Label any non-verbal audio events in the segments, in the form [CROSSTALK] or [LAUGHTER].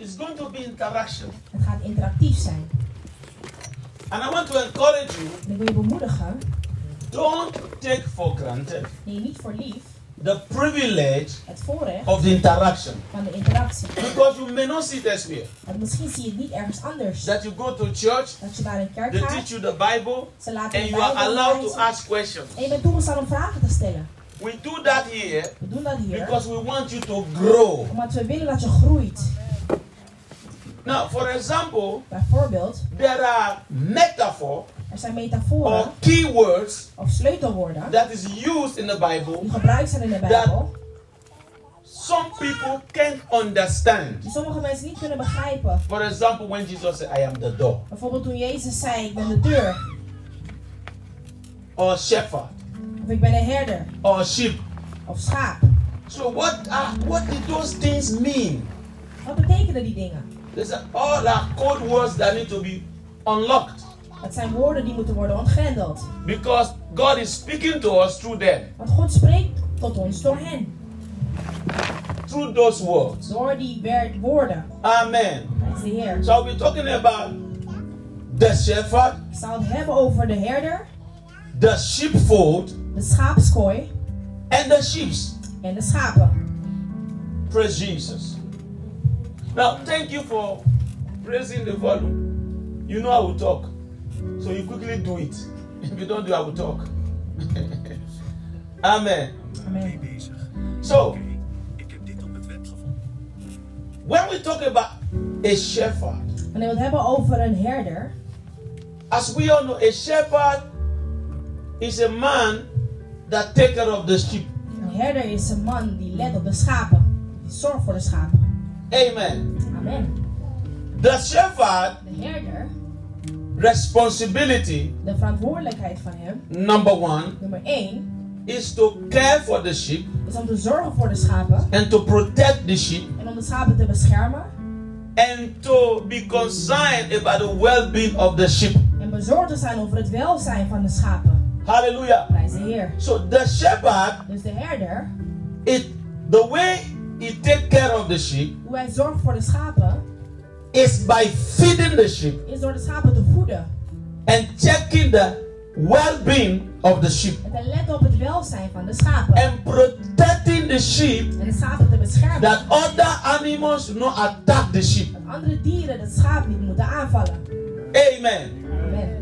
it's going to be interaction. Het gaat interactief zijn. And I want to encourage you En ik wil je bemoedigen, don't take for granted neem niet voor lief the privilege het voorrecht of the interaction. van de interactie. Because you may not see it elsewhere. Want misschien zie je het niet ergens anders. That you go to church, Dat je naar een kerk they gaat, teach you the Bible, ze laten and you are allowed to ask questions. En je bent toegestaan om vragen te stellen. We do that here We doen dat hier because we want you to grow. omdat we willen dat je groeit. Now, for example, Bijvoorbeeld, there are metaphor er zijn or metaforen keywords of sleutelwoorden that is used in the Bible die gebruikt zijn in de Bijbel, some people can't understand. die sommige mensen niet kunnen begrijpen. For example, when Jesus said, I am the door, Bijvoorbeeld toen Jezus zei, ik ben de deur, or shepherd, of ik ben de herder, or sheep. of schaap. So what are what did those things mean? Wat betekenen die dingen? These are all are code words that need to be unlocked. Het zijn woorden die moeten worden ontgrendeld. Because God is speaking to us through them, Want God spreekt tot ons door hen. through those words. Door die woorden. Amen. Is de Heer. So we're talking about the shepherd, Ik zal het hebben over de herder, the sheepfold, de schaapskooi and the sheep. en de schapen. Praise Jesus. Now, thank you for raising the volume. You know I will talk. So you quickly do it. If you don't do, I will talk. [LAUGHS] Amen. Amen. So, Oké, ik heb dit op het web gevonden. when we talk about a shepherd, Wanneer we het hebben over een herder, as we all know, a shepherd is a man that takes care of the sheep. een herder is een man die let op de schapen. Die zorgt voor de schapen. Amen. Amen. The shepherd De herder, responsibility de verantwoordelijkheid van hem, number one nummer 1, is to care for the sheep is om te zorgen voor de schapen and to protect the sheep en om de schapen te beschermen and to be concerned about the well-being of the sheep. en bezorgd te zijn over het welzijn van de schapen. Hallelujah. Prijs de Heer. So the shepherd Dus de herder, it the way he take care of the sheep hoe hij zorgt voor de schapen, is by feeding the sheep is door de schapen te voeden and checking the well-being of the sheep en te letten op het welzijn van de schapen. and protecting the sheep En de schapen te beschermen. that other animals do not attack the sheep. Dat andere dieren het schaap niet moeten aanvallen. Amen. Amen.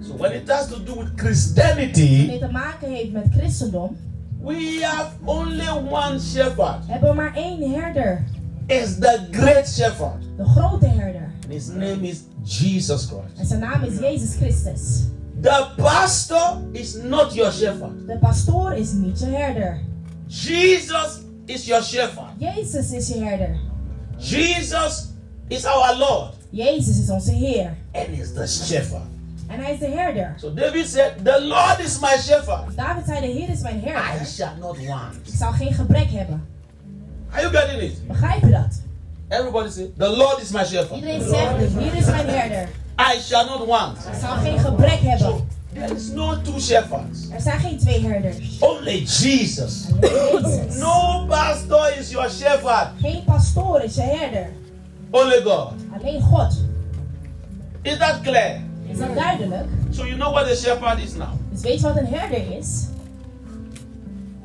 So when it has to do with Wanneer Christianity, het te maken heeft met christendom, we have only one shepherd. hebben we maar één herder. Is the great shepherd. De grote herder. And his name is Jesus Christ. En zijn naam is Jezus Christus. The pastor is not your shepherd. De pastoor is niet je herder. Jesus is your shepherd. Jezus is je herder. Jesus is our Lord Jezus is onze Heer. and is the shepherd. En hij is de herder. So David said, The Lord is my shepherd. David zei, de Heer is mijn I herder. shall not want. Ik zal geen gebrek hebben. Are you getting it? Begrijp je dat? Everybody say, The Lord is my shepherd. Iedereen zegt, de Heer is mijn herder. I shall not want. Ik zal geen gebrek So hebben. there is no two shepherds. Er zijn geen twee herders. Only Jesus. Jezus. No pastor is your shepherd. Geen pastoor is je herder. Only God. Alleen God. Is that clear? Is dat duidelijk? So you know what a shepherd is now. Dus weet je wat een herder is?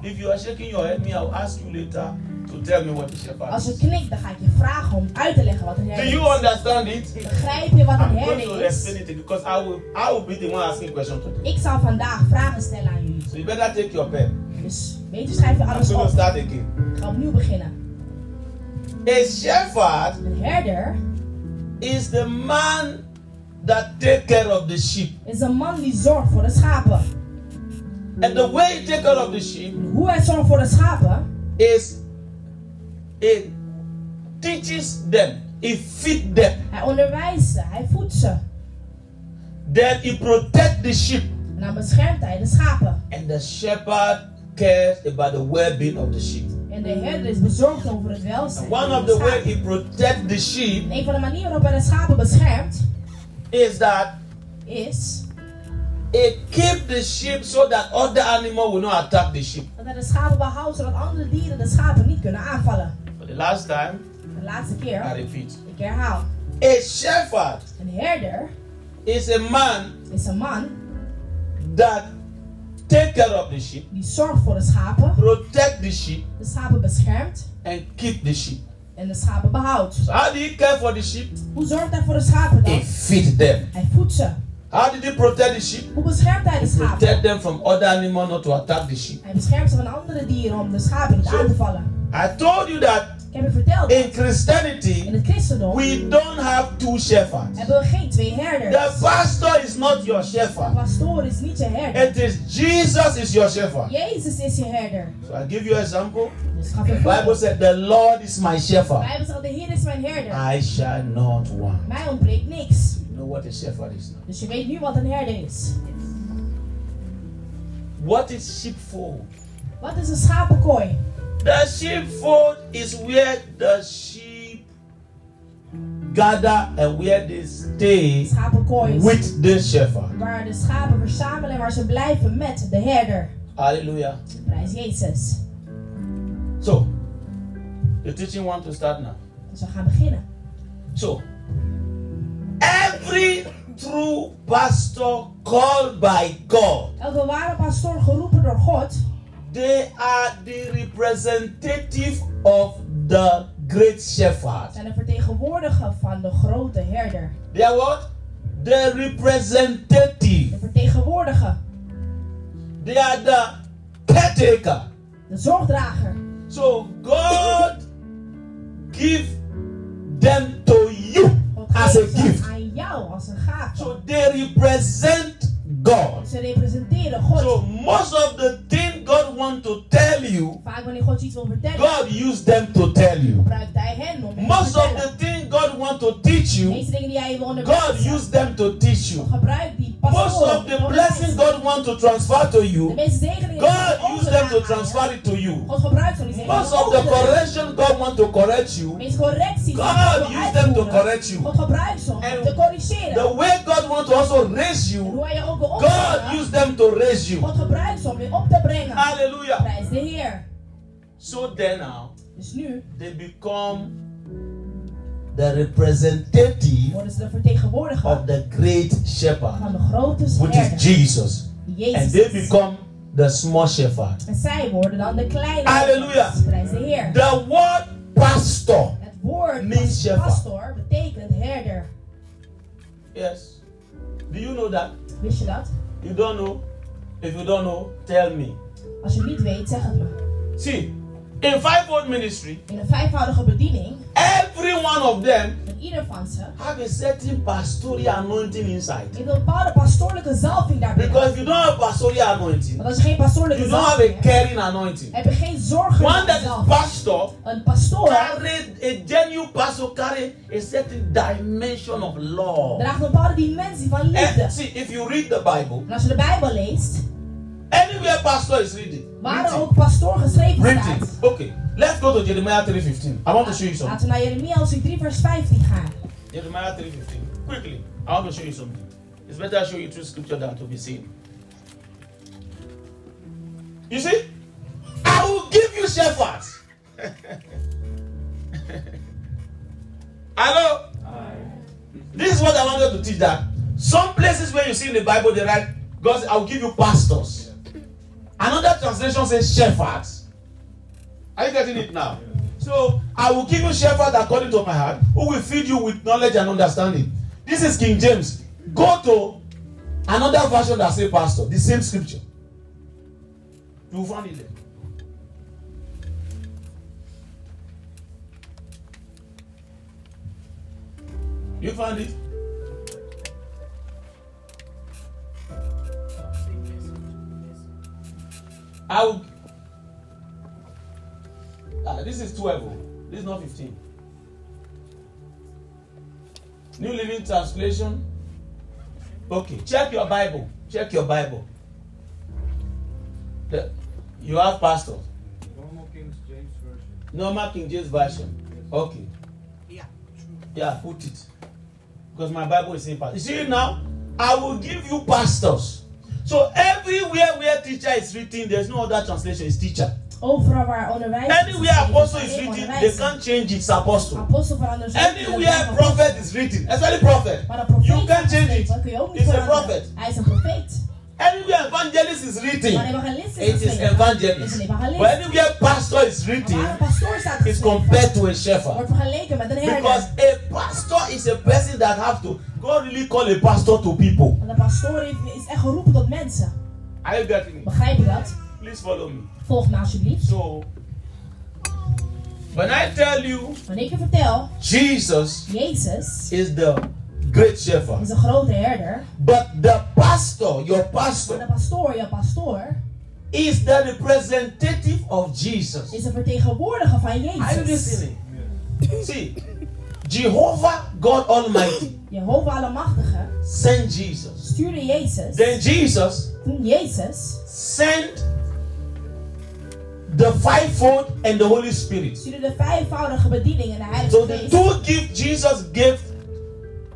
If you are shaking your head, me, I'll ask you later to tell me what a shepherd Als je knikt, dan ga ik je vragen om uit te leggen wat een Do herder you is. understand it? Begrijp je wat een I'm going to herder is? explain it because I will I will be the one asking questions today. Ik zal vandaag vragen stellen aan jullie. So you better take your pen. Dus je, schrijf je I'm alles going to op. start again. Ik ga opnieuw beginnen. A shepherd Een herder is the man that take care of the sheep. is een man die zorgt voor de schapen. And the way he take care of the sheep hoe hij zorgt voor de schapen, is it teaches them, he feed them, hij onderwijst ze, hij voedt ze. then he protect the sheep. En dan beschermt hij de schapen. And the shepherd cares about the well-being of the sheep. En de herder is bezorgd over het welzijn One van of the way he protect the sheep En een van de manieren waarop hij de schapen beschermt, is that is he keep the sheep so that other animal will not attack the sheep. dat de schapen behoudt zodat andere dieren de schapen niet kunnen aanvallen. For the last time, De laatste keer. I repeat. Ik herhaal. A shepherd Een herder is a man is een man that take care of the sheep, die zorgt voor de schapen, protect the sheep, de schapen beschermt and keep the sheep. En de schapen behoudt. So how do you care for the sheep? Hoe zorgt hij voor de schapen He feed them. Hij voedt ze. How did he protect the sheep? Hoe beschermt hij de Protect them from other animals not to attack the sheep. Hij beschermt ze van andere dieren om um, de schapen niet Zo. aan te vallen. I told you that Ik heb je verteld, in in Christianity het christendom we don't have two shepherds. hebben we geen twee The pastor is not your De shepherd. pastoor is niet je herder. It is Jesus is your shepherd. Jezus is je herder. So I give you an example. Dus ik ga je The Bible said, "The Lord is my De shepherd; Bijbel zegt, de Heer is mijn herder. I shall not want." Mij ontbreekt niks. You know what a shepherd is now. Dus je weet nu wat een herder is. What is sheepfold? Wat is een schapenkooi? The sheepfold is where the sheep gather and where they stay with the shepherd. waar de schapen verzamelen en waar ze blijven met de herder. Hallelujah. Prijs Jezus. So, the teaching want to start now. Dus we gaan beginnen. So, every true pastor called by God, Elke ware pastoor geroepen door God, they are the representative of the great shepherd. zijn de vertegenwoordiger van de grote herder. They are what? The De representative. vertegenwoordiger, They are the caretaker. de zorgdrager. So God give them to you God as a gift. aan jou als een gave. So they represent God. Ze representeren God. So most of the thing God want to tell you, God je iets wil vertellen, God use them to tell you. gebruikt hij hen om je te Most of the thing God want to teach you, meeste dingen die hij wil God onderwijzen, use them to teach you. Most of the blessing God want to transfer to you, God use them to transfer it to you. je. God gebruikt zo die zegeningen Most of the correction God want to correct you, meeste correcties die God God wil use them to correct you. God gebruikt ze om And. The way God want to also raise you, hoe hij je ook wil God used them to raise you. God gebruikt ze om je op te brengen. Hallelujah. Prijs de Heer. So then now, Dus nu they become the representative worden ze de vertegenwoordiger of the great van shepherd, de grote which is Jesus. die And they become the small shepherd. En zij worden dan de kleine Halleluja. herders. Prijs de Heer. The word pastor, Het woord Means shepherd. pastor betekent herder. yes. Do you know that? Wist je dat? You don't know? If you don't know, tell me. Als je niet weet, zeg het me. See, in fivefold ministry, In een vijfvoudige bediening, every one of them ieder van ze, have a certain pastoral anointing inside. heeft een bepaalde pastoorlijke zalving daarbij. Because if you don't have pastoral anointing, Want als je geen pastoorlijke you don't have a caring anointing. heb je geen One zorgelijke that is pastor Een pastoor carry a genuine pastor carry a certain dimension of love. draagt een bepaalde dimensie van liefde. And see, if you read the Bible, En als je de Bijbel leest, anywhere pastor is reading, waar ook pastoor geschreven Read staat. Okay, let's go to Jeremiah 3:15. I want to show you something. Laten we naar Jeremia hoofdstuk 3 vers 15 gaan. Jeremiah 3:15. Quickly, I want to show you something. It's better I show you through scripture than to be seen. You see, I will give you shepherds. [LAUGHS] Hello. This is what I wanted to teach. That some places where you see in the Bible they write, God, I will give you pastors. Another translation says shepherds. Are you getting it now? So I will give you shepherd according to my heart, who will feed you with knowledge and understanding. This is King James. Go to another version that says pastor, the same scripture. You will find it there. You found it? I will. Ah, this is 12. oh. This is not 15. New Living Translation. Okay, check your Bible. Check your Bible. The- you have pastors. Normal King James Version. Normal King James Version. Okay. Ja. Yeah, put it. Because my Bible is saying pastor. You see now? I will give you pastors. So everywhere where teacher is written, there's no other translation, it's teacher. Anywhere apostle is written, they can't change its apostle. Zo. Anywhere prophet is written, especially prophet, you can't change it. It's a prophet. Anywhere evangelist is written, it is evangelist. Is een evangelist. But anywhere pastor is Maar waar written, een is compared to a shepherd. wordt vergeleken met een Because a pastor is a person that have to God really call a pastor to people. Want een pastoor is echt geroepen tot mensen. Are you getting me? Begrijp je dat? Please follow me. Volg me alsjeblieft. So, when I tell you Wanneer ik je vertel, Jesus Jezus is the great shepherd, is een grote herder. but the pastor, your Maar pastor, de pastoor, je pastoor, is the representative of Jesus. is een vertegenwoordiger van Are you Jezus. See, Jehovah God Almighty Jehovah Allemachtige sent Jesus. stuurde Jezus. Then Jesus Toen Jezus sent the fivefold and the Holy Spirit. stuurde de vijfvoudige bediening en de Heilige So the Geest. two gifts Jesus gave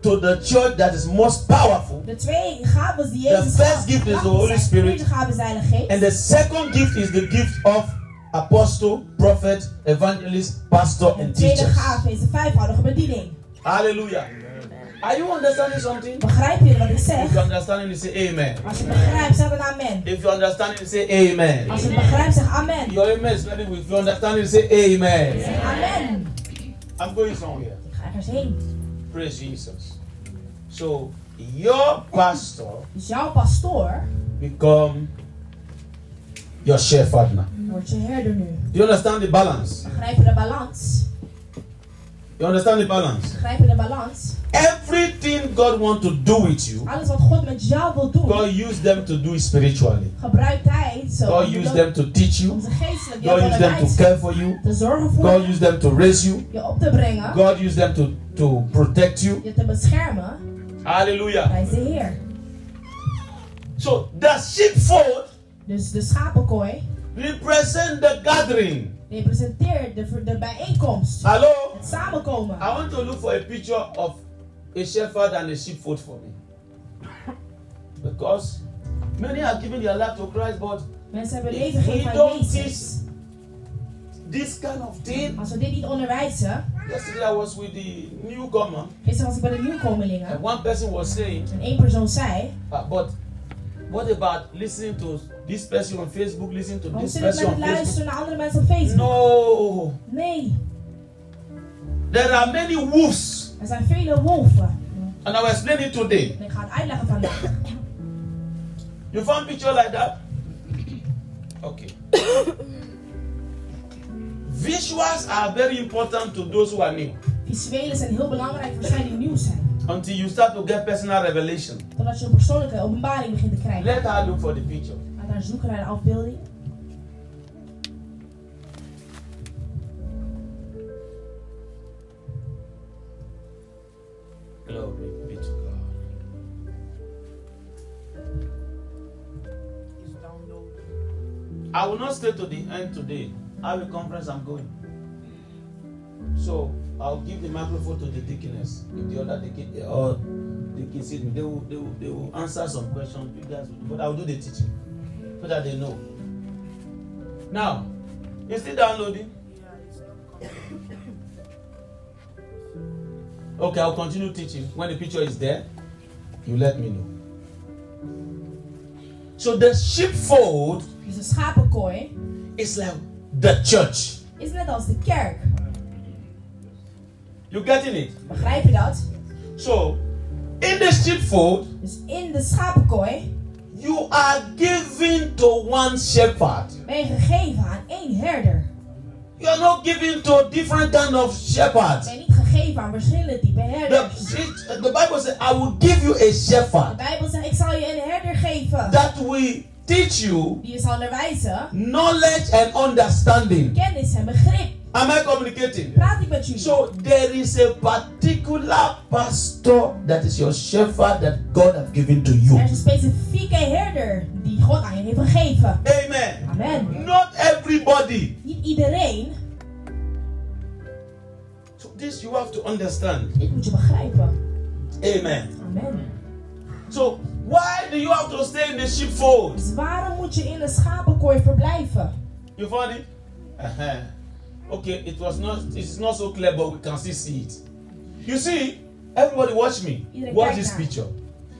to the church that is most powerful, De twee gaven die The first gift is the Holy. Spirit. De tweede gave is de Heilige Geest. and the second gift is the gift of apostle, prophet, evangelist, pastor, En de and tweede teachers. gave is de vijfvoudige bediening. Hallelujah. Are you understanding something? Begrijp je wat ik zeg? If you understand it, you say amen. Als je begrijpt, zeg dan amen. If you understand it, you say amen. Als je het begrijpt, zeg amen. Your amen is very good. If you understand it, you say amen. Zeg amen. I'm going somewhere. Ik ga ergens heen. Praise Jesus. So your pastor Dus jouw pastoor become your shepherd now. wordt je herder nu. Do you understand the balance? Begrijp je de balans? You understand the balance? Begrijp je de balans? Everything God wants to do with you, Alles wat God met jou wil doen, God use them to do it spiritually. gebruikt Hij zo God use them to teach you. om ze geestelijk je God use them to care for you. te zorgen voor God use them to raise you. je op te brengen, God use them to, to protect you. je te beschermen. Hallelujah. Hij is de Heer. So the sheepfold Dus de schapenkooi represent the gathering. representeert de, de bijeenkomst. Hello? Het samenkomen. I want to look for a picture of a shepherd and a sheepfold for me. Because many have given their life to Christ, but Mensen hebben leven gegeven aan don't Jezus. This kind of thing. Als we dit niet onderwijzen. Yesterday I was with the newcomer, Gisteren was ik bij de and nieuwkomelingen. one person was saying, En één persoon zei. uh, but what about listening to this person on Facebook, listening to this person on Facebook? naar andere mensen op Facebook? No, Nee. there are many wolves, Er zijn vele wolven. and I will explain it today. Ik ga het uitleggen vandaag. You found picture like that? Okay. [COUGHS] Visuals are very important to those who are new. Visuelen zijn heel belangrijk voor zij die nieuw zijn. Until you start to get personal revelation. Totdat je een persoonlijke openbaring begint te krijgen. Let her look for the picture. Ga daar zoeken naar de afbeelding. Glory be to God. I will not stay to the end today. I have a conference I'm going. So I'll give the microphone to the deaconess. If the other deacon uh, or they can see me, they will, they will they will answer some questions. You guys will but I will do the teaching so that they know. Now, you still downloading? Okay, I'll continue teaching. When the picture is there, you let me know. So the sheepfold Dus een schapenkooi is like the church. is net als de kerk. You getting it? Begrijp je dat? So, in the sheepfold, Dus in de schapenkooi you are given to one shepherd. ben je gegeven aan één herder. You are not given to different kind of shepherds. Ben niet gegeven aan verschillende typen The, herders. it- the Bible says, "I will give you a De shepherd Bijbel zegt, ik zal je een herder geven. that will teach you Die zal onderwijzen. knowledge and understanding." Kennis en begrip. Am I communicating? Praat ik met jullie. So there is a particular pastor that is your shepherd that God has given to you. Er is een specifieke herder die God aan je heeft gegeven. Amen. Amen. Not everybody. Niet iedereen. So this you have to understand. Dit moet je begrijpen. Amen. Amen. So why do you have to stay in the sheepfold? Dus waarom moet je in een schapenkooi verblijven? You found it? Uh-huh. Okay, it was not. It's not so clear, but we can still see it. You see, everybody watch me. Iedereen Watch this naar. picture.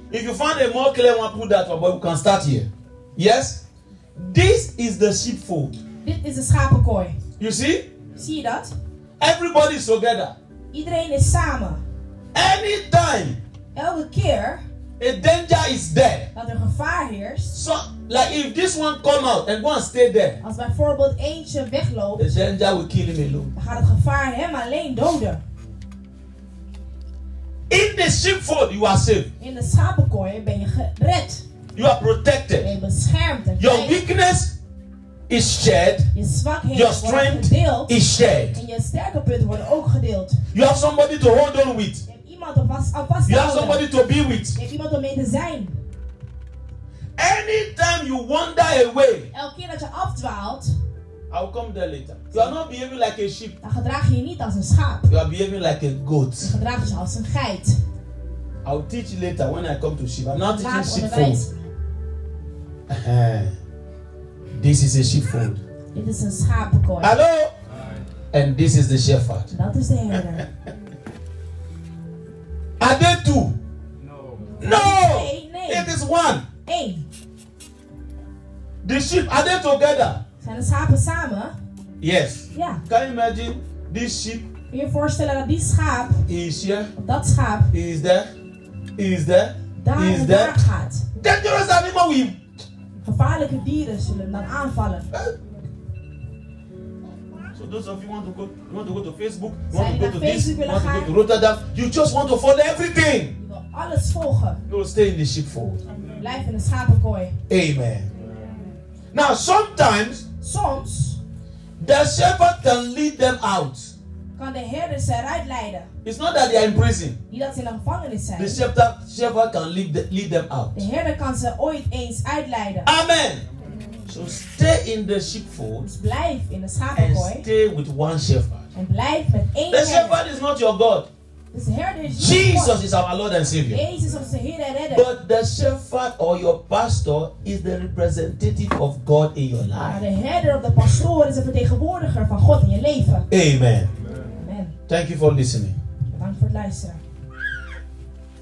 If you find a more clear one, put that one. But we can start here. Yes. This is the sheepfold. Dit is de schapenkooi. You see, Zie je dat? everybody is together. Iedereen is samen. Anytime Elke keer a danger is there, dat er gevaar heerst, so like if this one come out and go and stay there, als bijvoorbeeld eentje wegloopt, the danger will kill him alone. dan gaat het gevaar hem alleen doden. In the sheepfold, you are safe. In de schapenkooi ben je gered. You are Ben protected. je beschermd Your weakness is shared. Je zwakheden Your strength gedeeld. is shared. En je sterke punten worden ook gedeeld. You have somebody to hold on with. Iemand om vast, aan vast te You have houden. somebody to be with. Je hebt iemand om mee te zijn. Anytime you wander away, Elke keer dat je afdwaalt, I'll come there later. You are not behaving like a sheep. dan gedraag je je niet als een schaap. You are behaving like a Je goat. gedraagt je als een geit. I'll teach you later when I come to sheep. I'm not teaching sheepfold. Uh-huh. This is a sheepfold. Dit is een schapenkooi. Hello? And this is the shepherd. Dat is de herder. [LAUGHS] Are they two? No. No! Nee, nee. It is one. Eén. The sheep, are they together? Zijn de schapen samen? Yes. Ja. Can you imagine this sheep Kun je je voorstellen dat die schaap, is here, dat schaap, is there, is there, daar is there. daar gaat? Dangerous animal will. Gevaarlijke dieren zullen hem dan aanvallen. Those of you want to go, you want to go to Facebook, you want to go to this, you want to go to Rotterdam, you just want to follow everything. Je wil alles volgen. No, stay in the sheepfold. Blijf in de schapenkooi. Amen. Now sometimes Soms the shepherd can lead them out. kan de herder ze eruit leiden. It's not that they are in prison. Niet dat ze in de gevangenis zijn. The shepherd, shepherd can lead, lead them out. De herder kan ze ooit eens uitleiden. Amen. So stay in the sheepfold blijf in de and stay with one shepherd. En blijf met één The shepherd is not your God. Dus de herder is niet Jesus is our Lord and Savior. Jezus is onze Heer en redder. But the shepherd or your pastor is the representative of God in your life. de herder of de pastoor is een vertegenwoordiger van God in je leven. Amen. Amen. Thank you for listening. Bedankt voor het luisteren.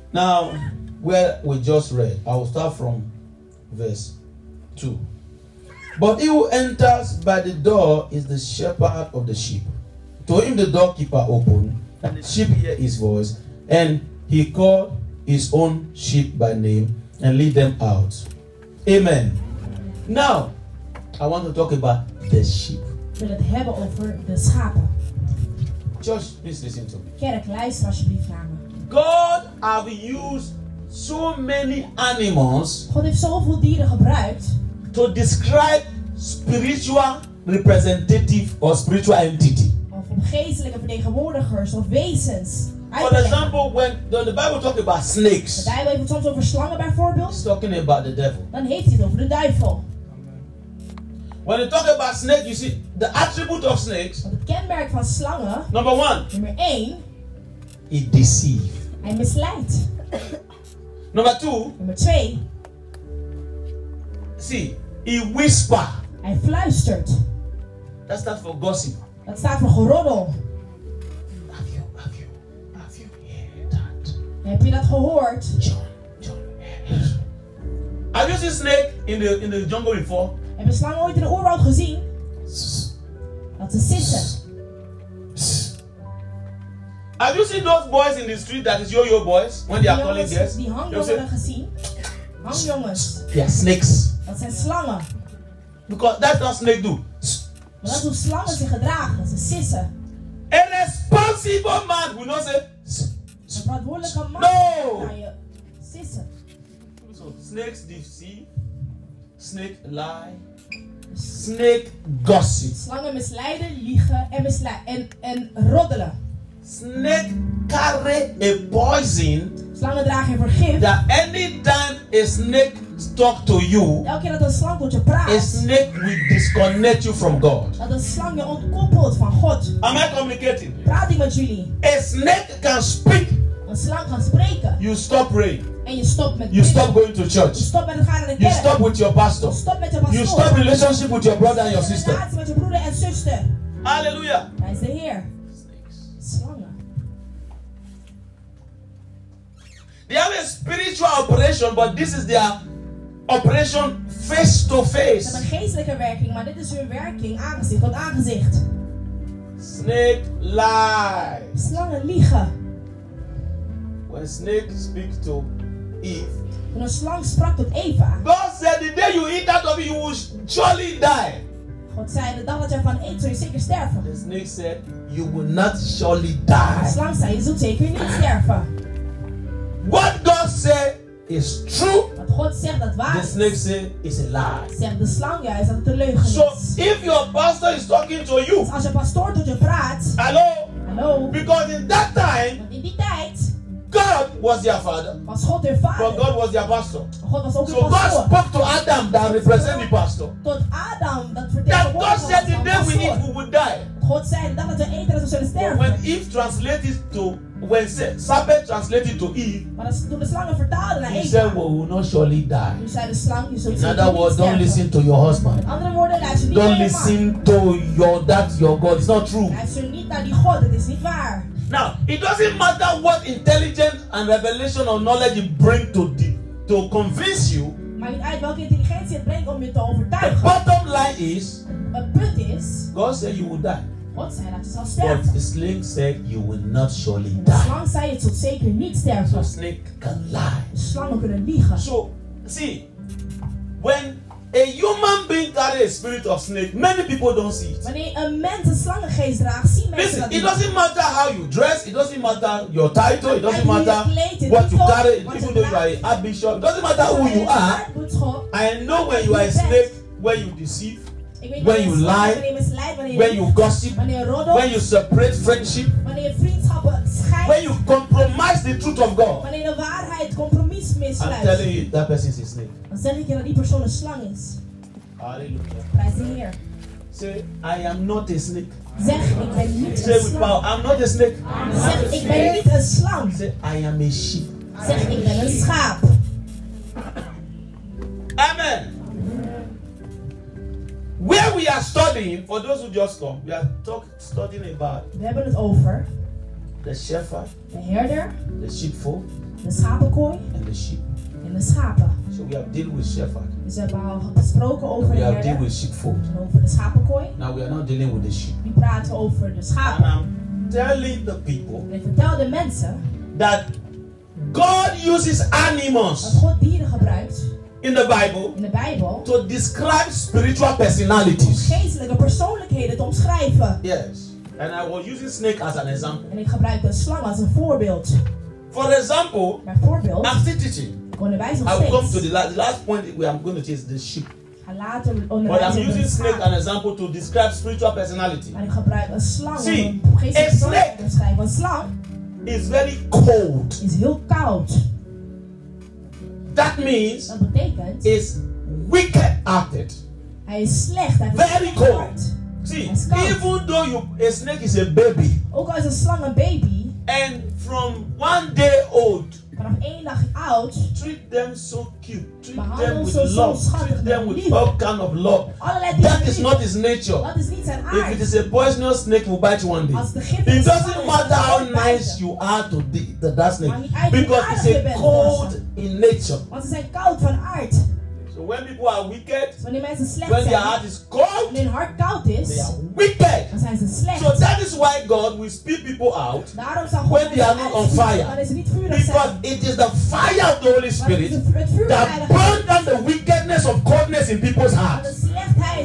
Now, where we just read, I will start from verse 2. But he who enters by the door is the shepherd of the sheep. To him the doorkeeper opened, and the sheep hear his voice, and he called his own sheep by name and lead them out. Amen. Now, I want to talk about the sheep. Wil het hebben over de schapen. Church, please listen to me. Kerk, luister alsjeblieft naar me. God have used so many animals God heeft zoveel dieren gebruikt to describe spiritual representative or spiritual entity. of geestelijke vertegenwoordigers of wezens For example, when the, Bible talks about snakes, De snakes, Bijbel heeft het soms over slangen it's bijvoorbeeld. talking about the devil. Dan heeft hij het over de duivel. When you talk about snake, you see the attribute of snakes. Het kenmerk van slangen, Number one, nummer 1, it deceive. hij misleidt. Number two, Nummer 2, see, he whisper. hij fluistert. That stands for gossip. Dat staat voor geroddel. Have you, have you, have you heard that? Heb je dat gehoord? John, John. Have you seen snake in the in the jungle before? Heb je slangen ooit in de oerwoud gezien? Dat ze sissen. Have you seen those boys in the street that is yo-yo boys when they are calling guests? die say, gezien? Hangjongens. they are snakes. Dat zijn slangen. Because that's what snake do. Maar dat is hoe slangen zich gedragen. Ze sissen. A responsible man will not say. Een verantwoordelijke man No! je sissen. So snakes deceive, snake lie, snake gossip, Slangen misleiden, liegen en, misle- en, en roddelen. snake carry a poison Slangen dragen vergif. that anytime a snake talk to you, Elke keer dat een slang tot je a snake will disconnect you from God. dat een slang je ontkoppelt van God. Am I communicating? Praat ik met. A snake can speak een slang kan spreken. you stop praying. En je stopt met You stop going to Je church. stopt met het gaan naar de You stop with your pastor. Je stopt met je You stop relationship with your brother and your sister. relatie met je broeder en zuster. Hallelujah. Hij is de Heer. Slangen. They have a spiritual operation, but this is their operation face to Ze hebben face. een geestelijke werking, maar dit is hun werking aangezicht tot aangezicht. Snake lies. Slangen liegen. When snake speaks to Eve, Toen een slang sprak tot Eva. God said, The day you eat out of it, you will surely die. God zei, de dag dat je ervan eet, zul je zeker sterven. The snake said, You will not surely De die. slang zei, je zult zeker niet sterven. What God said is true. Wat God zegt dat waar The snake said is a lie. zegt de slang juist dat het een leugen So if your pastor is talking to you, Dus als je pastoor tot je praat, hello, hallo, because in that time want in die tijd God was their father, was God hun but. God was their pastor. God was ook So hun God spoke to Adam that represent the pastor. Tot Adam, dat vertegenwoordigt God said the day we eat, we would die. God zei, de dat we eten, dat we zullen But when. Eve translated to when se- serpent translated to Eve, Maar als- toen de slangen vertaalden naar he said, "Well, we will not surely die." toen zei de slang, je zult In other words, don't listen to your husband. Met andere woorden, Don't naar je man. listen to your that your God. It's not true. Luister niet naar die God, het is niet waar. Now, it doesn't matter what intelligence and revelation or knowledge you bring to the, to convince you. Maakt niet uit welke intelligentie het brengt om je te The bottom line is, is, God said you will die, God zei dat je zal but the snake said you will not surely En de die. slang zei, het zult zeker niet So sterven. snake can lie. De slangen kunnen liegen. So, see, when a human being carry a spirit of snake, many people don't see it. Wanneer een mens een slangengeest draagt, zien mensen Listen, dat it doesn't matter how you dress, it doesn't matter your title, it doesn't matter what you carry, even je though you are a bishop, it doesn't matter who you are. I know when you are a snake, when you deceive, when you lie, wanneer je misleidt, wanneer je when you gossip, wanneer je roddelt, when you separate friendship, wanneer je vriendschappen scheidt, when you compromise the truth of God. wanneer de waarheid compromis I'm telling you, that person is a snake. Dan zeg ik je dat die persoon een slang is. Hallelujah. Prijs de Heer. Say, I am not a snake. Zeg, ik ben niet Say een slang. I'm not a snake. Zeg, ik ben niet een slang. Say, I am a sheep. Zeg, ik ben een schaap. Amen. Where we are studying, for those who just come, we are talk, studying about We hebben het over the shepherd, de herder, the sheepfold, de schapenkooi and the sheep. en de schapen. So we have dealt with the shepherd. Dus we hebben al gesproken over We de have dealt herder with sheepfold. en over de schapenkooi. Now we are not dealing with the sheep. Nu praten we over de And. I'm telling the people En ik vertel de mensen that God uses dat animals God dieren gebruikt in the Bible in de Bijbel to describe spiritual personalities. geestelijke persoonlijkheden te omschrijven. Yes. And I was using snake as an example. En ik gebruik de slang als een voorbeeld. For example, Bijvoorbeeld, I'm still teaching. ik onderwijs nog I will come to the last, the last point we are going to teach the sheep. Ga later But I'm using snake as an example to describe spiritual personality. Maar ik gebruik een slang om See, een geestelijke persoonlijkheid te omschrijven. Een slang It's very cold. is heel koud. That means Dat betekent, it's wicked hearted. hij is slecht. Hij Very cold. See, even though you a snake is a baby, oh, Ook al is een slang een baby, and from one day old, vanaf één dag oud, treat them so cute. Treat them with love. Treat them with all kind of love. That lief. not his nature. Dat is niet zijn If it is a poisonous snake, will bite you one day. Als It doesn't matter how nice you are to the, the, that snake, Maar niet uit hoe because it's a cold. In nature. Want ze zijn koud van aard. So when people are wicked, wanneer mensen slecht when their heart is cold, wanneer hun hart koud is, they are wicked. dan zijn ze slecht. So that is why God will speak people out Daarom zal God when they are not on fire. wanneer ze niet vurig because zijn. it is the fire of the Holy Want het is Spirit het het vuur van de that burns down the wickedness of coldness in people's hearts.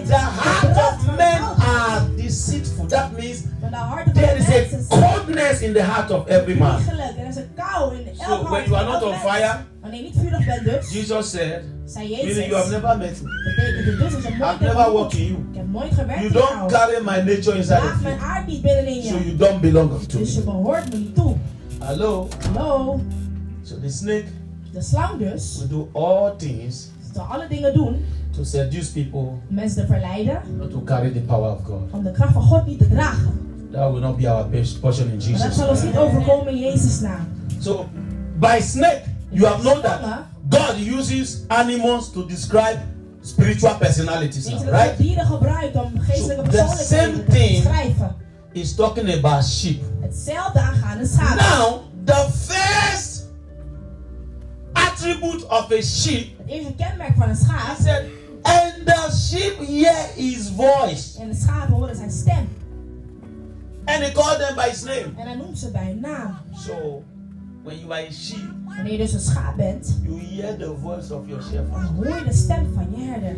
The heart of men are deceitful. That means Van de harten van there is a coldness in the heart of every man. Liegelijk. Is een kou in elk So when you are not on mens. Fire, Wanneer je niet vurig bent dus, Jesus said, meaning you have never met me. betekent het dus als je nooit I've never walked in you. Ik heb nooit gewerkt You don't carry my nature inside of you. aard niet binnenin So you don't belong to me. behoort me niet toe. Hello? So the snake the slang dus, will do all things zal alle dingen doen to seduce people mensen te verleiden not to carry the power of God. om de kracht van God niet te dragen. That will not be our best portion in Maar dat Jesus. zal ons niet overkomen in Jezus' naam. So, by snake, you have known that God uses animals to describe spiritual personalities, now, right? hij dieren gebruikt om geestelijke So, the same thing-? He's talking about sheep. Hetzelfde aangaande schapen. Now, the first attribute of a sheep, Het eerste kenmerk van een he said, and the sheep hear his voice. En de schapen horen zijn stem. And he called them by his name. En hij noemt ze bij hun naam. So, when you are a sheep, Wanneer je dus een schaap bent, you hear the voice of your shepherd. dan hoor je de stem van je herder.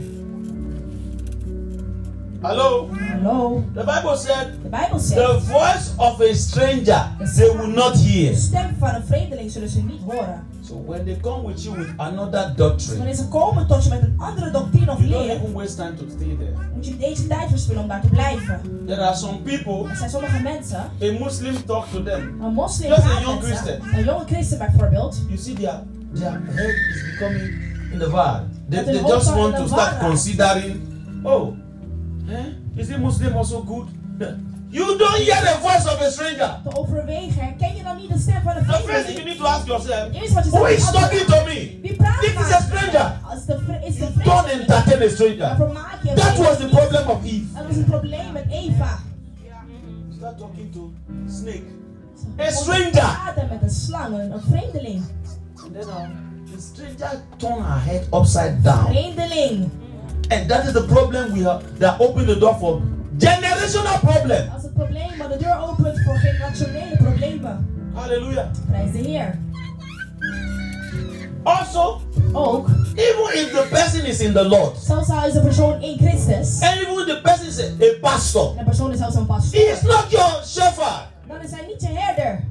Hello? Hallo. The Bible said, De Bijbel the zegt, voice of a stranger they will not de hear. stem van een vreemdeling zullen ze niet horen. So when they come with you with another doctrine, wanneer ze komen tot je met een andere doctrine of you don't even waste time to stay there. moet je deze tijd verspillen om daar te blijven. There are some people, Er zijn sommige mensen, a Muslim talk to them. een moslim, Just a praat young Christian. een jonge christen bijvoorbeeld, You see, their, their head is becoming in the var. They, they just want to start considering, oh, eh, is the Muslim also good? You don't hear the voice of a stranger. te overwegen, herken je dan niet de stem van een The first thing you need to ask yourself, Eerst wat je who is talking to me? Wie praat This is a stranger. Als de, vre- is de Don't vreemdeling. entertain a stranger. Daarvoor maak je een That was the vreemdeling. problem of Eve. Dat was het probleem met Eva. Start talking to snake. A stranger. praten met een slang, een een vreemdeling. And then uh, the stranger turned her head upside down. Vreemdeling. And that is the problem we have that opened the door for generational problem. Als het probleem de deur opent voor generationele problemen. Hallelujah. Prijs de Heer. Also, Ook, even if the person is in the Lord, zelfs al is de persoon in Christus. and even if the person is a, pastor, de persoon is zelfs een he is not your shepherd. Dan is hij niet je herder.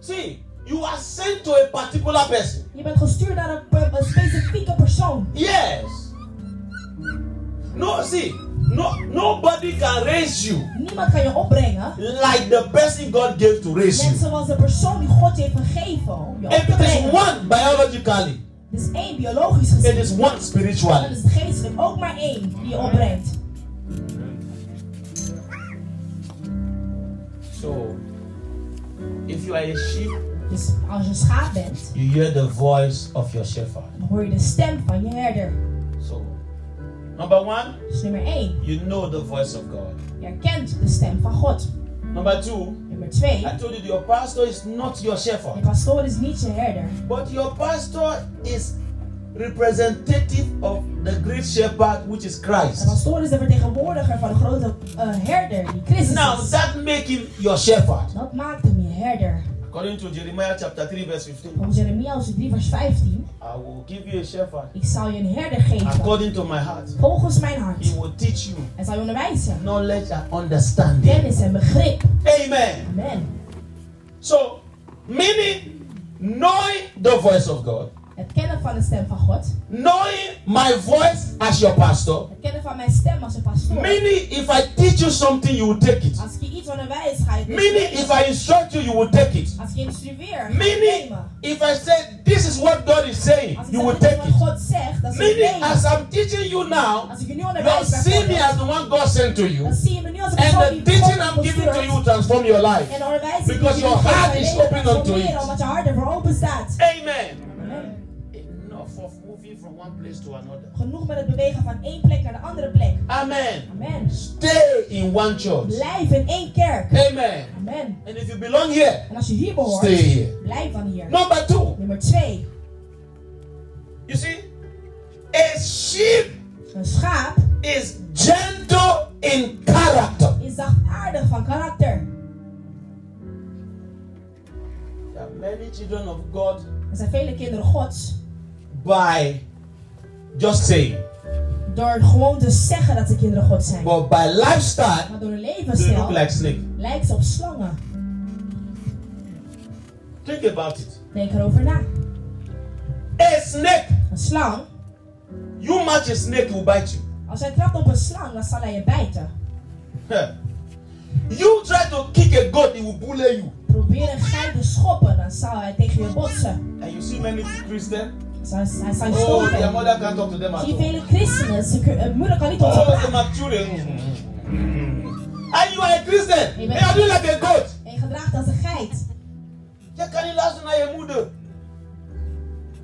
See, you are sent to a particular person. Je bent gestuurd naar een, een specifieke persoon. Yes. No, see, no, nobody can raise you Niemand kan je opbrengen. like the person God gave to raise Net you. zoals de persoon die God je heeft gegeven om je op te it is brengen. one biologically, Het is één biologisch it gezien. is one Dan spiritually. is het geestelijk ook maar één die je opbrengt. So, if you are a sheep, Dus als je een schaap bent, you hear the voice of your shepherd. dan hoor je de stem van je herder. Number one, Dus nummer één, you know the voice of God. je herkent de stem van God. Number two, Nummer twee, I told you your pastor is not your je shepherd, pastoor is niet je herder. but your pastor is representative of the great shepherd, which is De Christ. pastoor is de vertegenwoordiger van de grote eh, herder die Christus Now is. that make him your shepherd. Dat maakt hem je herder. According to Jeremiah chapter 3, verse 15, Volgens Jeremia hoofdstuk 3 vers 15. I will give you a shepherd Ik zal je een herder geven. according to my heart. Volgens mijn hart. He will teach you Hij zal je onderwijzen. knowledge and understanding. Kennis en begrip. Amen. Amen. So, meaning knowing the voice of God, Het kennen van de stem van God. knowing my voice as your pastor, Het kennen van mijn stem als een pastoor. meaning if I teach you something, you will take it. Als ik je iets onderwijs, ga je Meaning if I instruct you, you will take it. Als ik je instrueer, ga je het Meaning if I say this is what God is saying, Als you will take it. God zegt, dan zal je het Meaning as I'm teaching you now, Als ik je nu you are me as the one God sent to you, dan zie je me nu als een and the teaching I'm giving to you transform your life. En onderwijs Because your heart is open unto it. Omdat je hart ervoor open staat. Amen. Of moving from one place to another. Genoeg met het bewegen van één plek naar de andere plek. Amen. Amen. Stay in one church. Blijf in één kerk. Amen. Amen. And if you belong here, En als je hier behoort, stay here. blijf dan hier. Number two, Nummer twee. you see, a sheep Een schaap is gentle in character. is zachtaardig van karakter. There are many children of God Er zijn vele kinderen gods. By just saying, Door gewoon te zeggen dat ze kinderen gods zijn. but by lifestyle, Maar door hun levensstijl look like snake. lijkt ze op slangen. Think about it. Denk erover na. A snake, Een slang, you match a snake, will bite you. als hij trapt op een slang, dan zal hij je bijten. Huh. You try to kick a goat, it will bully you. Probeer een geit te schoppen, dan zal hij tegen je botsen. And you see many Christians, Hij zal, hij je oh, their mother can't talk to them at Zie je all. vele christenen, ze kun- hun moeder kan niet tot ze Oh, they praten. And you are a Christian. And you are doing like a goat. En je gedraagt als een geit. You Je kan niet luisteren naar je moeder.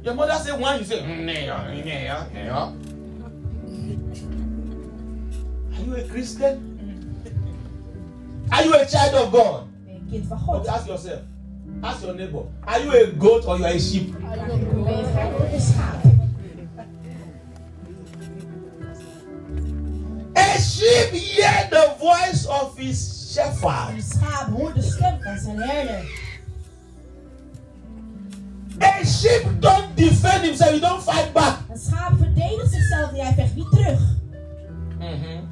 Je mother say one, you say, "Mm, nee, ja, nee, ja, nee, ja. Are you a Christian? Are you a child of God? Ben een kind van God? Okay, ask yourself. Ask your neighbor. Are you a goat or you are a sheep? Ben je gek of een schaap? A sheep hear the voice of his shepherd. schaap hoort de stem van zijn herder. A sheep don't defend himself. He don't fight back. Een schaap verdedigt zichzelf en hij vecht niet terug. Mm-hmm.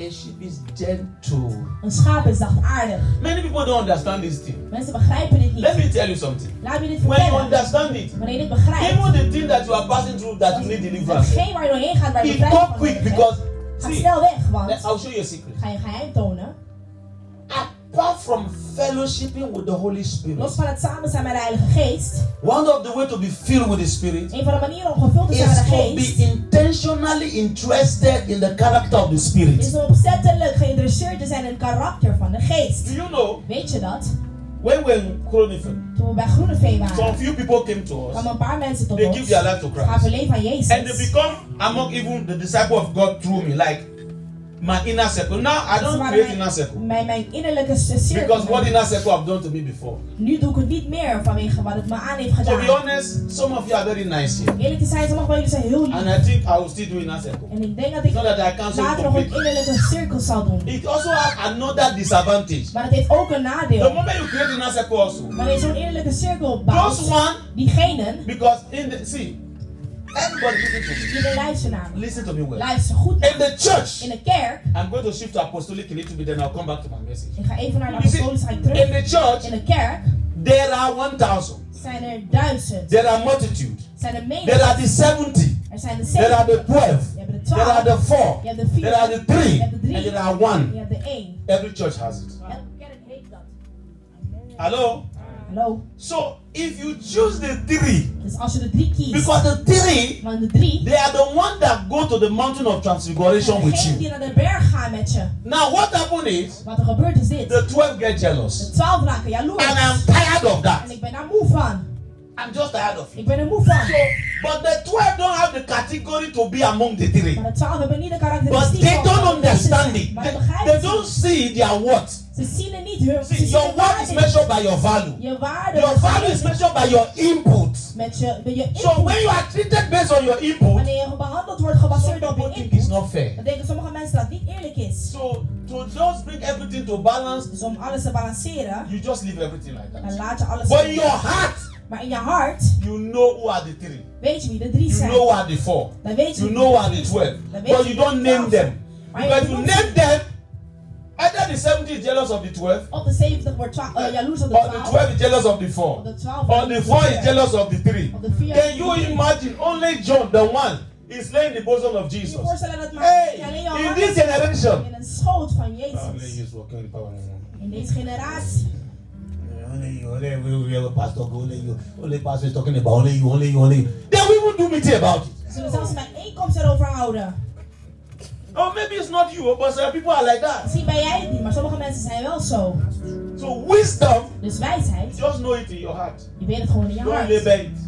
A sheep is gentle. Een schaap is zachtaardig. Many people don't understand this thing. Mensen begrijpen dit Let me tell you something. Laat me dit When you vertellen. understand it, Wanneer je dit begrijpt, even the thing that you are passing through that you need deliverance, hetgeen waar je doorheen gaat, waar je it bevrijding van quick nodig hebt, because see, snel weg, want I'll show you a secret. ga je geheim tonen. Fellowshipping with the Holy Los Spirit, van het samen zijn met de Heilige Geest, one of the way to be filled with the Spirit een van de manieren om gevuld te zijn is met de to be Geest, intentionally interested in the character of the is Spirit. om opzettelijk geïnteresseerd te zijn in het karakter van de Geest. Do you know Weet je dat? when we're in Chronifen, Toen we bij Groeneveen some waren, few people came to us, kwamen een paar mensen tot they ons, give their life to gaven Christ, leven aan and they Jezus. become among even the disciple of God through me, like my inner circle. Now I don't create inner mijn, circle mijn, mijn innerlijke because what cirkel. inner circle have done to me before. Nu doe ik het niet meer vanwege wat het me aan heeft To be gedaan. honest, some of you are very nice here, Eerlijk te zijn, sommige van jullie zijn heel and lief. I think I will still do inner circle. En ik denk dat ik not that I cancel later nog een innerlijke cirkel zal doen. It also has another disadvantage. Maar het heeft ook een The nadeel. moment you create inner circle also, Wanneer je zo'n innerlijke cirkel those bouwt, one diegenen, because in the see, everybody listen to me. jullie luisteren naar me. Listen to me well. Luister goed In naar me. the church, In de kerk, I'm going to shift to apostolic a little bit, then I'll come back to my message. ik ga even naar de You see, apostolische ga ik in the church, In de kerk there are 1,000. zijn er duizend. There are multitude. Zijn er There menigte. are the 70. Er zijn de There are the zeven. 12. Je hebt de There are the 4. Je hebt de vier. There are the 3. Je hebt de drie. And there are Je 1. hebt de één. Every church has it. Elke kerk heeft dat. Hello? Hallo? So if you choose the 3, Dus als je de drie kiest, because the 3 van de drie, They are the one that go to the mountain of transfiguration with you. die naar de berg gaan met je. Now, what happened is Wat er gebeurt is dit. the 12 get De jealous. twaalf raken jaloers. And I'm tired of that. En ik ben daar moe van. I'm just tired of Ik it. ben er moe van. So, but the 12 don't have the category to be among the three. Maar de twaalf hebben niet de But they don't understand it. They, they don't see their worth. Ze zien het niet. Hun, ze See, your worth is measured by your value. Your value is measured by your input. met je, met je So when you are treated based on your input, Wanneer je behandeld wordt some gebaseerd op people je think it's not fair. dan denken sommige mensen dat niet eerlijk is. So to just bring everything to balance, Dus om alles te balanceren, you just leave everything like that. laat je alles. But in your heart, Maar in je hart you know who are the three. weet je wie de drie You zijn. know who are the four. Dan weet je You know who are the twelve. But you don't name them. Maar Because you name them, either the 70 is jealous of the 12, Op de 70 wordt twa- eh, jaloers op de or the 12. 12 is jealous of the 4, Op de 12 or the 4 is jealous of the 3. Op de 4 Can you imagine only John, the one, is laying the bosom of Kun je je Jesus? voorstellen dat maar Hey, in this generation. in een schoot van Only Jezus. you is working with power. In deze generatie. Only you, only we, we have a pastor, only you, only pastor is talking about only you, only you, only you. They will even do meeting about it. Ze zullen zelfs een bijeenkomst erover houden. Or maybe it's not you, but some people are like that. Misschien ben jij het niet, maar sommige mensen zijn wel zo. So wisdom, Dus wijsheid, just know it in your heart. je weet het gewoon in je Don't hart. label it.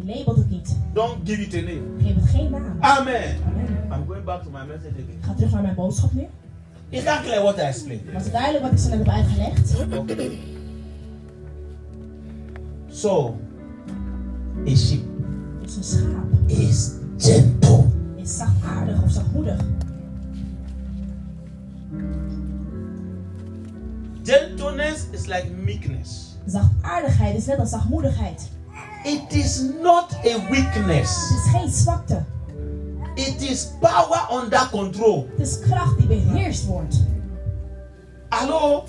Je labelt het niet. Don't give it a name. Geef het geen naam. Amen. Amen. I'm going back to my message again. Ik ga terug naar mijn boodschap nu. Is that clear what I explained? Was het duidelijk wat ik zo net heb uitgelegd? Okay. So, a sheep Dus een schaap is gentle. is zachtaardig of zachtmoedig. Gentleness is like meekness. Zachtaardigheid is net als zachtmoedigheid. It is not a weakness. Het is geen zwakte. It is power under control. Het is kracht die beheerst wordt. Hello?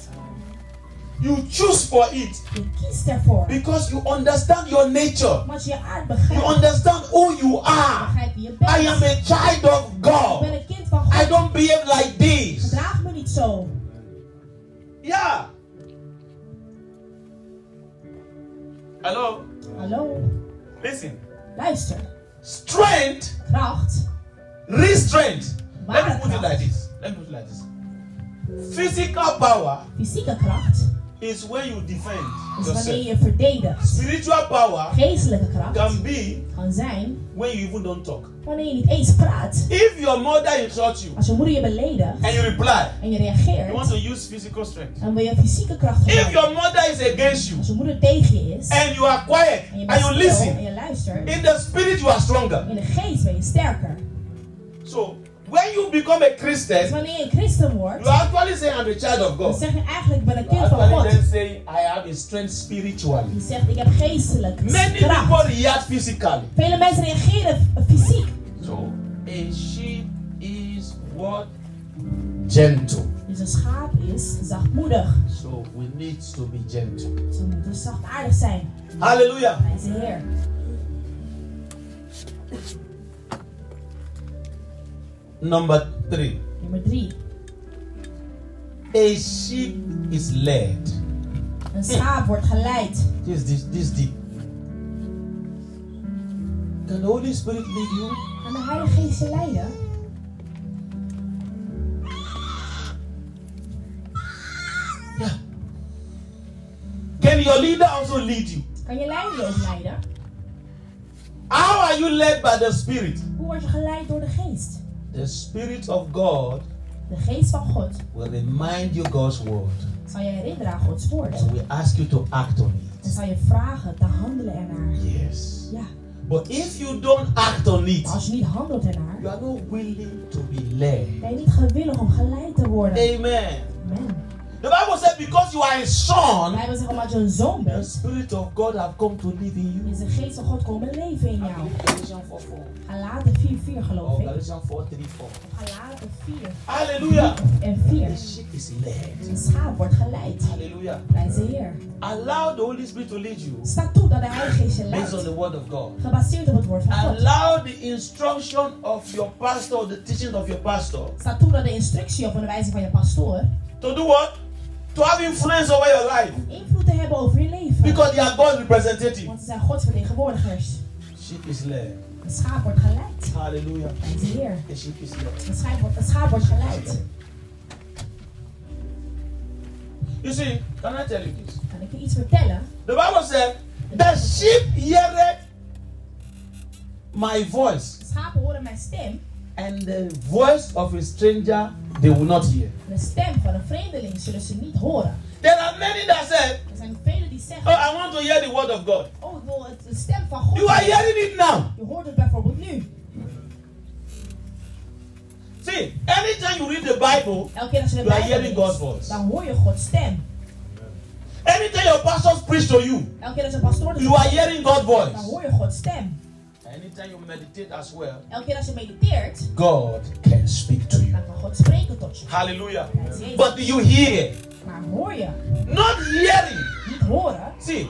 You choose for it Je kiest ervoor. because you understand your nature. Want je aard You begrijpt. understand who you are. Begrijp wie je I am bent. a child of Ik ben God. een kind van I God. don't behave like this. Gedraag me niet zo. Yeah. Hello? Hallo? Listen. Luister. Strength, Kracht. restraint. Let me put it like this. Let me put it like this. Physical power Fysieke kracht is when you defend is wanneer je verdedigt. Spiritual power Geestelijke kracht can be kan zijn when you even don't talk. wanneer je niet eens praat. If your mother insults you Als je moeder je beledigt and you reply, en je you want reageert, to use physical strength. dan wil je fysieke kracht gebruiken. If your mother is against you Als je moeder tegen je is and you are quiet en je and you stil en je luistert, in the spirit you are stronger. in de geest ben je sterker. So when you become a Dus Christian, wanneer je een christen you wordt, are actually saying I'm a child of dan God. zeg je eigenlijk ben een You kind van actually God. then saying I have a strength spiritually. Je zegt ik heb geestelijk Many people kracht. react physically. Vele mensen reageren fysiek. So a sheep is what? Gentle. Dus een schaap is zachtmoedig. So we need to be gentle. Ze moeten zachtaardig zijn. Hallelujah. Hij is de Heer. Number three. Nummer drie. A sheep is led. Een schaap wordt geleid. This this this deep. Can the Holy Spirit lead you? Kan de Heilige Geest je leiden? Yeah. Can your leader also lead you? Kan je leider je ook leiden? How are you led by the Spirit? Hoe word je geleid door de Geest? The Spirit of God De Geest van God will remind you God's word zal je herinneren aan Gods woord. and will ask you to act on En it. zal je vragen te handelen ernaar. Yes. Ja, But if you don't act on it, als je niet handelt ernaar, you are not willing to be led. ben je niet gewillig om geleid te worden. Amen. Amen. The Bible said because you are a son, Bijbel zegt omdat je een zoon the Spirit of God have come to live in you. is de Geest van God komen leven in jou. Galatians 4 4. Galaten 4, 4 geloof ik. Galatians 4 3 4. Galaten 4 Hallelujah. en 4. The sheep is led. Een schaap wordt geleid. Hallelujah. Prijs de Heer. Allow the Holy Spirit to lead you Sta toe dat de Heilige Geest je based on the word of God. Gebaseerd op het woord van God. Allow the instruction of your pastor, the teaching of your pastor, Sta toe dat de instructie of onderwijzing van je pastoor to do what? To have influence over your life. invloed te hebben over je leven. Because they are God's representative. Want ze zijn Gods vertegenwoordigers. Sheep is led. Een schaap wordt geleid. Hallelujah. Prijs de Heer. The sheep is led. Een schaap wordt, een schaap wordt geleid. You see, can I tell you this? Kan ik je iets vertellen? The Bible said, The sheep heareth my voice, Schapen horen mijn stem. And the voice of a stranger they will not hear. De stem van een vreemdeling zullen ze niet horen. There are many that said, Er zijn velen die zeggen, Oh, I want to hear the word of God. oh ik wil het, de stem van God. You are hearing it now. Je hoort het bijvoorbeeld nu. See, anytime you read the Bible, Elke keer als je de You are hearing God's voice. dan hoor je Gods stem. anytime your pastors preach to you, Elke keer als een pastoor you are hearing God's voice. dan hoor je Gods stem. Anytime you meditate as well, Elke keer als je mediteert, God can speak to you. kan God spreken tot je. Hallelujah. Jezus. But do you hear? Maar hoor je, Not hearing. niet horen, See,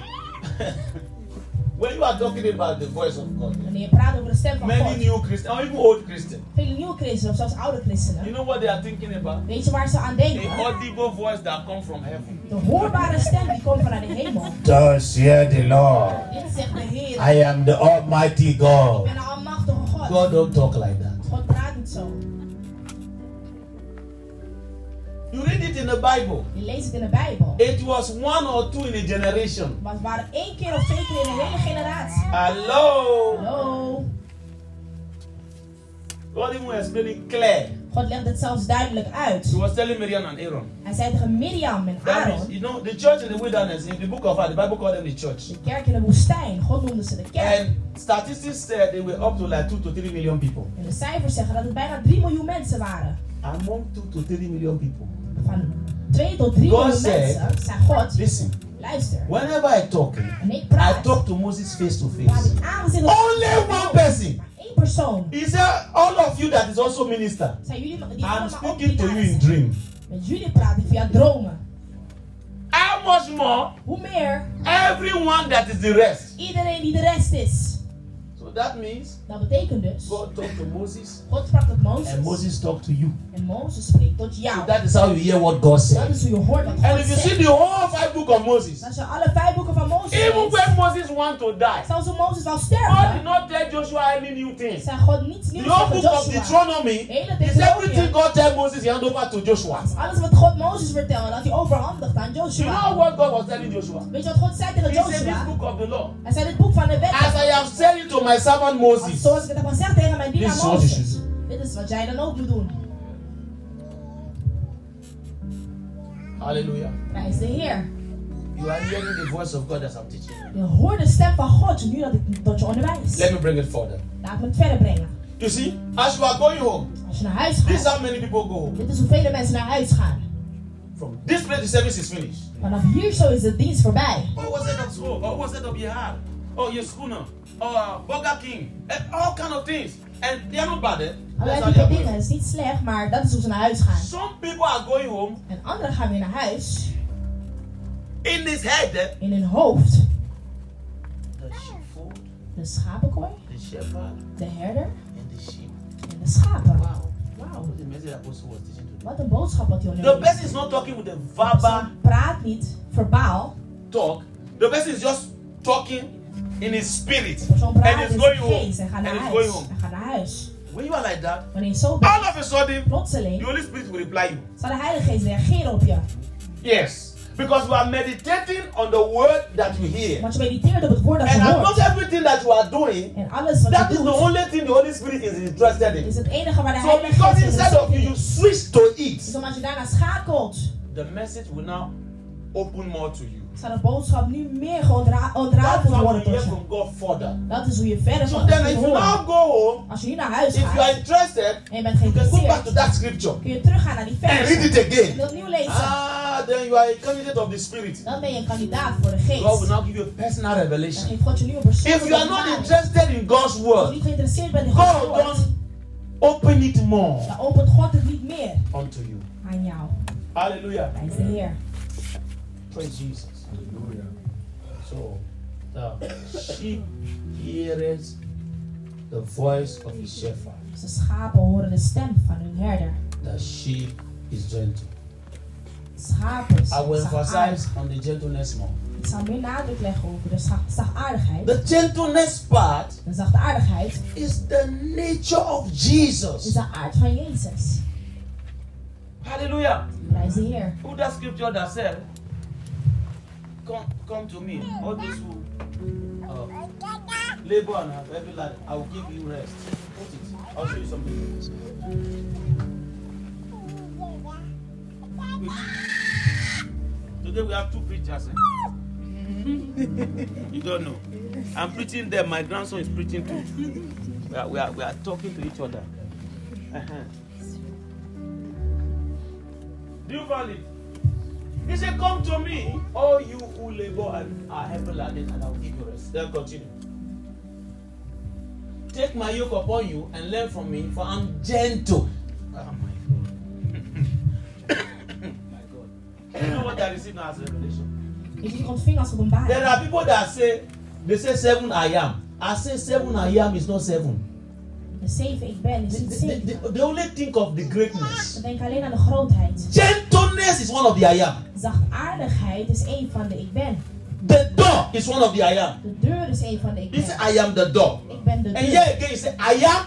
[LAUGHS] when you are talking about the voice of God, wanneer je praat over de stem van many God. new Christians, or even old Christians, Vele nieuwe christenen, of zelfs oude you know what they are thinking about? weet je waar ze aan The denken? audible voice that comes from heaven. De hoorbare stem die komt vanuit de hemel. Thus hear the Lord. Dit zegt de Heer. I am the Almighty Ik God. ben de almachtige God. God don't talk like that. God praat niet zo. You read it in the Bible. Je leest het in de Bijbel. It was one or two in a generation. Maar het waren één keer of twee keer in een hele generatie. Hello. Hallo. God even explaining clear. God legt het zelfs duidelijk uit. He was telling Miriam and Aaron. Hij zei tegen Miriam en That is, Aaron, you know, the church in the wilderness, in the book of the Bible called them the church. de kerk in de woestijn. God noemde ze de kerk. And statistics said they were up to like 2 to 3 million people. En de cijfers zeggen dat het bijna 3 miljoen mensen waren. Among 2 to 3 million people. Van 2 tot 3 God said- mensen, zei God, Listen, luister. whenever I talk, I talk to Moses face to face. Only one person. Persoon. He said, all of you that is also minister. Zijn jullie die I'm speaking to you in dream. Met jullie praat ik via dromen. How much more? Hoe meer? Everyone that is the rest. Iedereen die de rest is. So that means Dat betekent dus, God talked to Moses God sprak tot Mozes. and Moses talked to you. En Mozes spreekt tot So jou. that is how you hear what God Dat said. is hoe je hoort wat And God if you see zegt. the whole five book of Moses, Als je alle vijf boeken van Mozes even when Moses want to die, Zelfs toen Mozes wou God sterven, did not tell Joshua any new thing. zei God niets The nieuws whole tegen book of Joshua. Deuteronomy is everything God tell Moses he hand over to Joshua. Alles wat God Mozes vertelde, dat hij overhandigd aan You know Joshua. what God was telling Joshua? Weet je wat God zei tegen He said, This Joshua? book of the law. Hij zei dit boek van de wet. As I have said it to my servant Moses, Het mijn This dienaar is what you Mozes. should Dit is wat jij dan ook moet doen. hallelujah. Prijs de Heer. You are hearing the voice of God as I'm teaching you. Je hoort de stem van God nu dat ik tot je onderwijs. Let me bring it further. Laat me het verder brengen. You see, as you are going home, Als je naar huis this is gaat. how many people go home. Dit is hoeveel mensen naar huis gaan. From this place, the service is finished. Vanaf hier zo is de dienst voorbij. Oh, what's that of school? Oh, what's that of your heart? Oh, your schooner. Oh, uh, Burger King. And all kind of things. And they are not bad, eh? Allerlei dingen. is niet slecht, maar dat is hoe ze naar huis gaan. Some people are going home En anderen gaan weer naar huis. in this head, eh? In hun hoofd. The sheepfold, De schapenkooi. the shepherd, De herder. and the sheep. En de schapen. Wow. Today. Wat een boodschap wat hij The person is not talking with a verbal praat niet verbaal. talk. The person is just talking in his spirit. And is going home. And is going home. En gaat naar huis. When you are like that, Wanneer je zo bent, all of a sudden, the Holy Spirit will reply you. zal de Heilige Geest reageren op je. Yes. Because we are meditating on the word that you hear. Want je mediteert op het woord dat je And not everything that you are doing, En alles wat that je is the only thing the Holy Spirit is interested in. is het enige waar de So Heilige because instead of you, you switch to it, Dus omdat je daarna schakelt, the message will now open more to you. Zal de boodschap nu meer how worden tot je. Dat is hoe je verder So then if you now go home, Als je nu naar huis if you are gaat interested, en je bent go back to geïnteresseerd, that scripture kun je teruggaan naar die and read vers it en again. opnieuw lezen. Ah, then you are a candidate of the Spirit. Dan ben je een kandidaat voor de God will geest. now give you a personal Dan revelation. geeft God je nu een persoonlijke If you are not interested in God's Als je word, niet geïnteresseerd bent in Gods God woord, don't open it more dan opent God het niet meer unto you. aan jou. Hallelujah. Prijs de Heer. Praise Jesus. So the sheep hears the voice of the shepherd. De schapen horen de stem van hun herder. The sheep is gentle. Schapen I will emphasize on the gentleness more. Ik zal meer nadruk leggen over de zacht- zachtaardigheid. The gentleness part De zachtaardigheid is the nature of is Jesus. de aard van Jezus. Hallelujah. Prijs de Heer. Who that scripture that said, Come, come to me, all those who uh, labor and heavy laden, I will give you rest. Put it. I'll show you something. Today we have two preachers. Eh? you don't know. I'm preaching there. My grandson is preaching too. We are, we are, we are talking to each other. Uh-huh. Do you value it? He said, Come to me, all you who labor and are heavy laden, and I will give you rest. Then continue. Take my yoke upon you and learn from me, for I'm gentle. Oh my God. [COUGHS] my God. You know what I received now as revelation? Ik heb ontving als There are people that say, they say seven I am. I say seven I am is not seven. De zeven ik ben is They, niet they, zeven. they, they only think of the greatness. Denken alleen aan de grootheid. Gentleness is one of the I am. Zachtaardigheid is een van de ik ben. The door is one of the I am. De deur is een van de ik He said, ben. I am the door. Ik ben de And deur. here again, he said, I am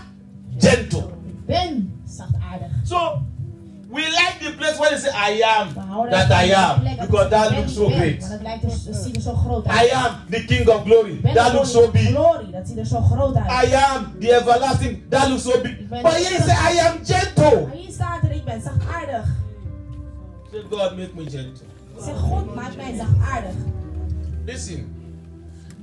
gentle. Ik ben zachtaardig. So we like the place where they say, I am that I am. Because that looks so great. Want het, lijkt het ziet zo groot I am the King of glory. That looks so big. glorie. Dat ziet zo. I am the everlasting. That looks so big. But here he said, I am gentle. Maar hier staat ik ben zachtaardig. Say, God, make me gentle. Zeg, God maakt mij zachtaardig. Listen.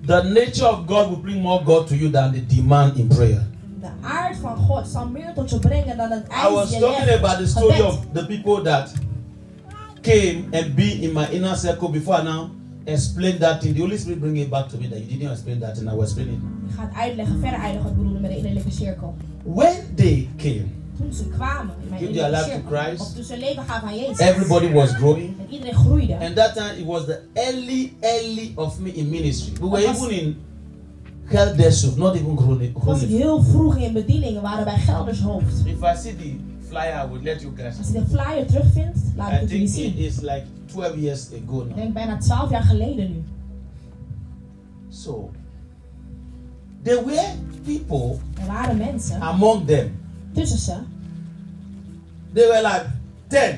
The nature of God will bring more God to you than the demand in prayer. De aard van God zal meer tot je brengen dan het I was talking about the story Gebed. of the people that came and be in my inner circle before now explain that thing. The Holy Spirit bring it back to me that you didn't explain that and I will explain it. Ik ga het uitleggen, verder uitleggen wat ik bedoelde met de innerlijke cirkel. When they came, Toen ze kwamen in mijn Give their life to. Christ. Of toen ze leven gaven aan Jezus. everybody was growing. En iedereen groeide. And that time it was the early, early of me in ministry. We were even in Desert, not even growing. Was ik heel vroeg in bedieningen, waren wij Geldershoofd. If I see the flyer, I would let you guys. Als ik de flyer terugvind, laat ik het jullie think it zien. is like 12 years ago Ik now. denk bijna 12 jaar geleden nu. So there were people Er waren mensen among them. tussen ze, They were like 10.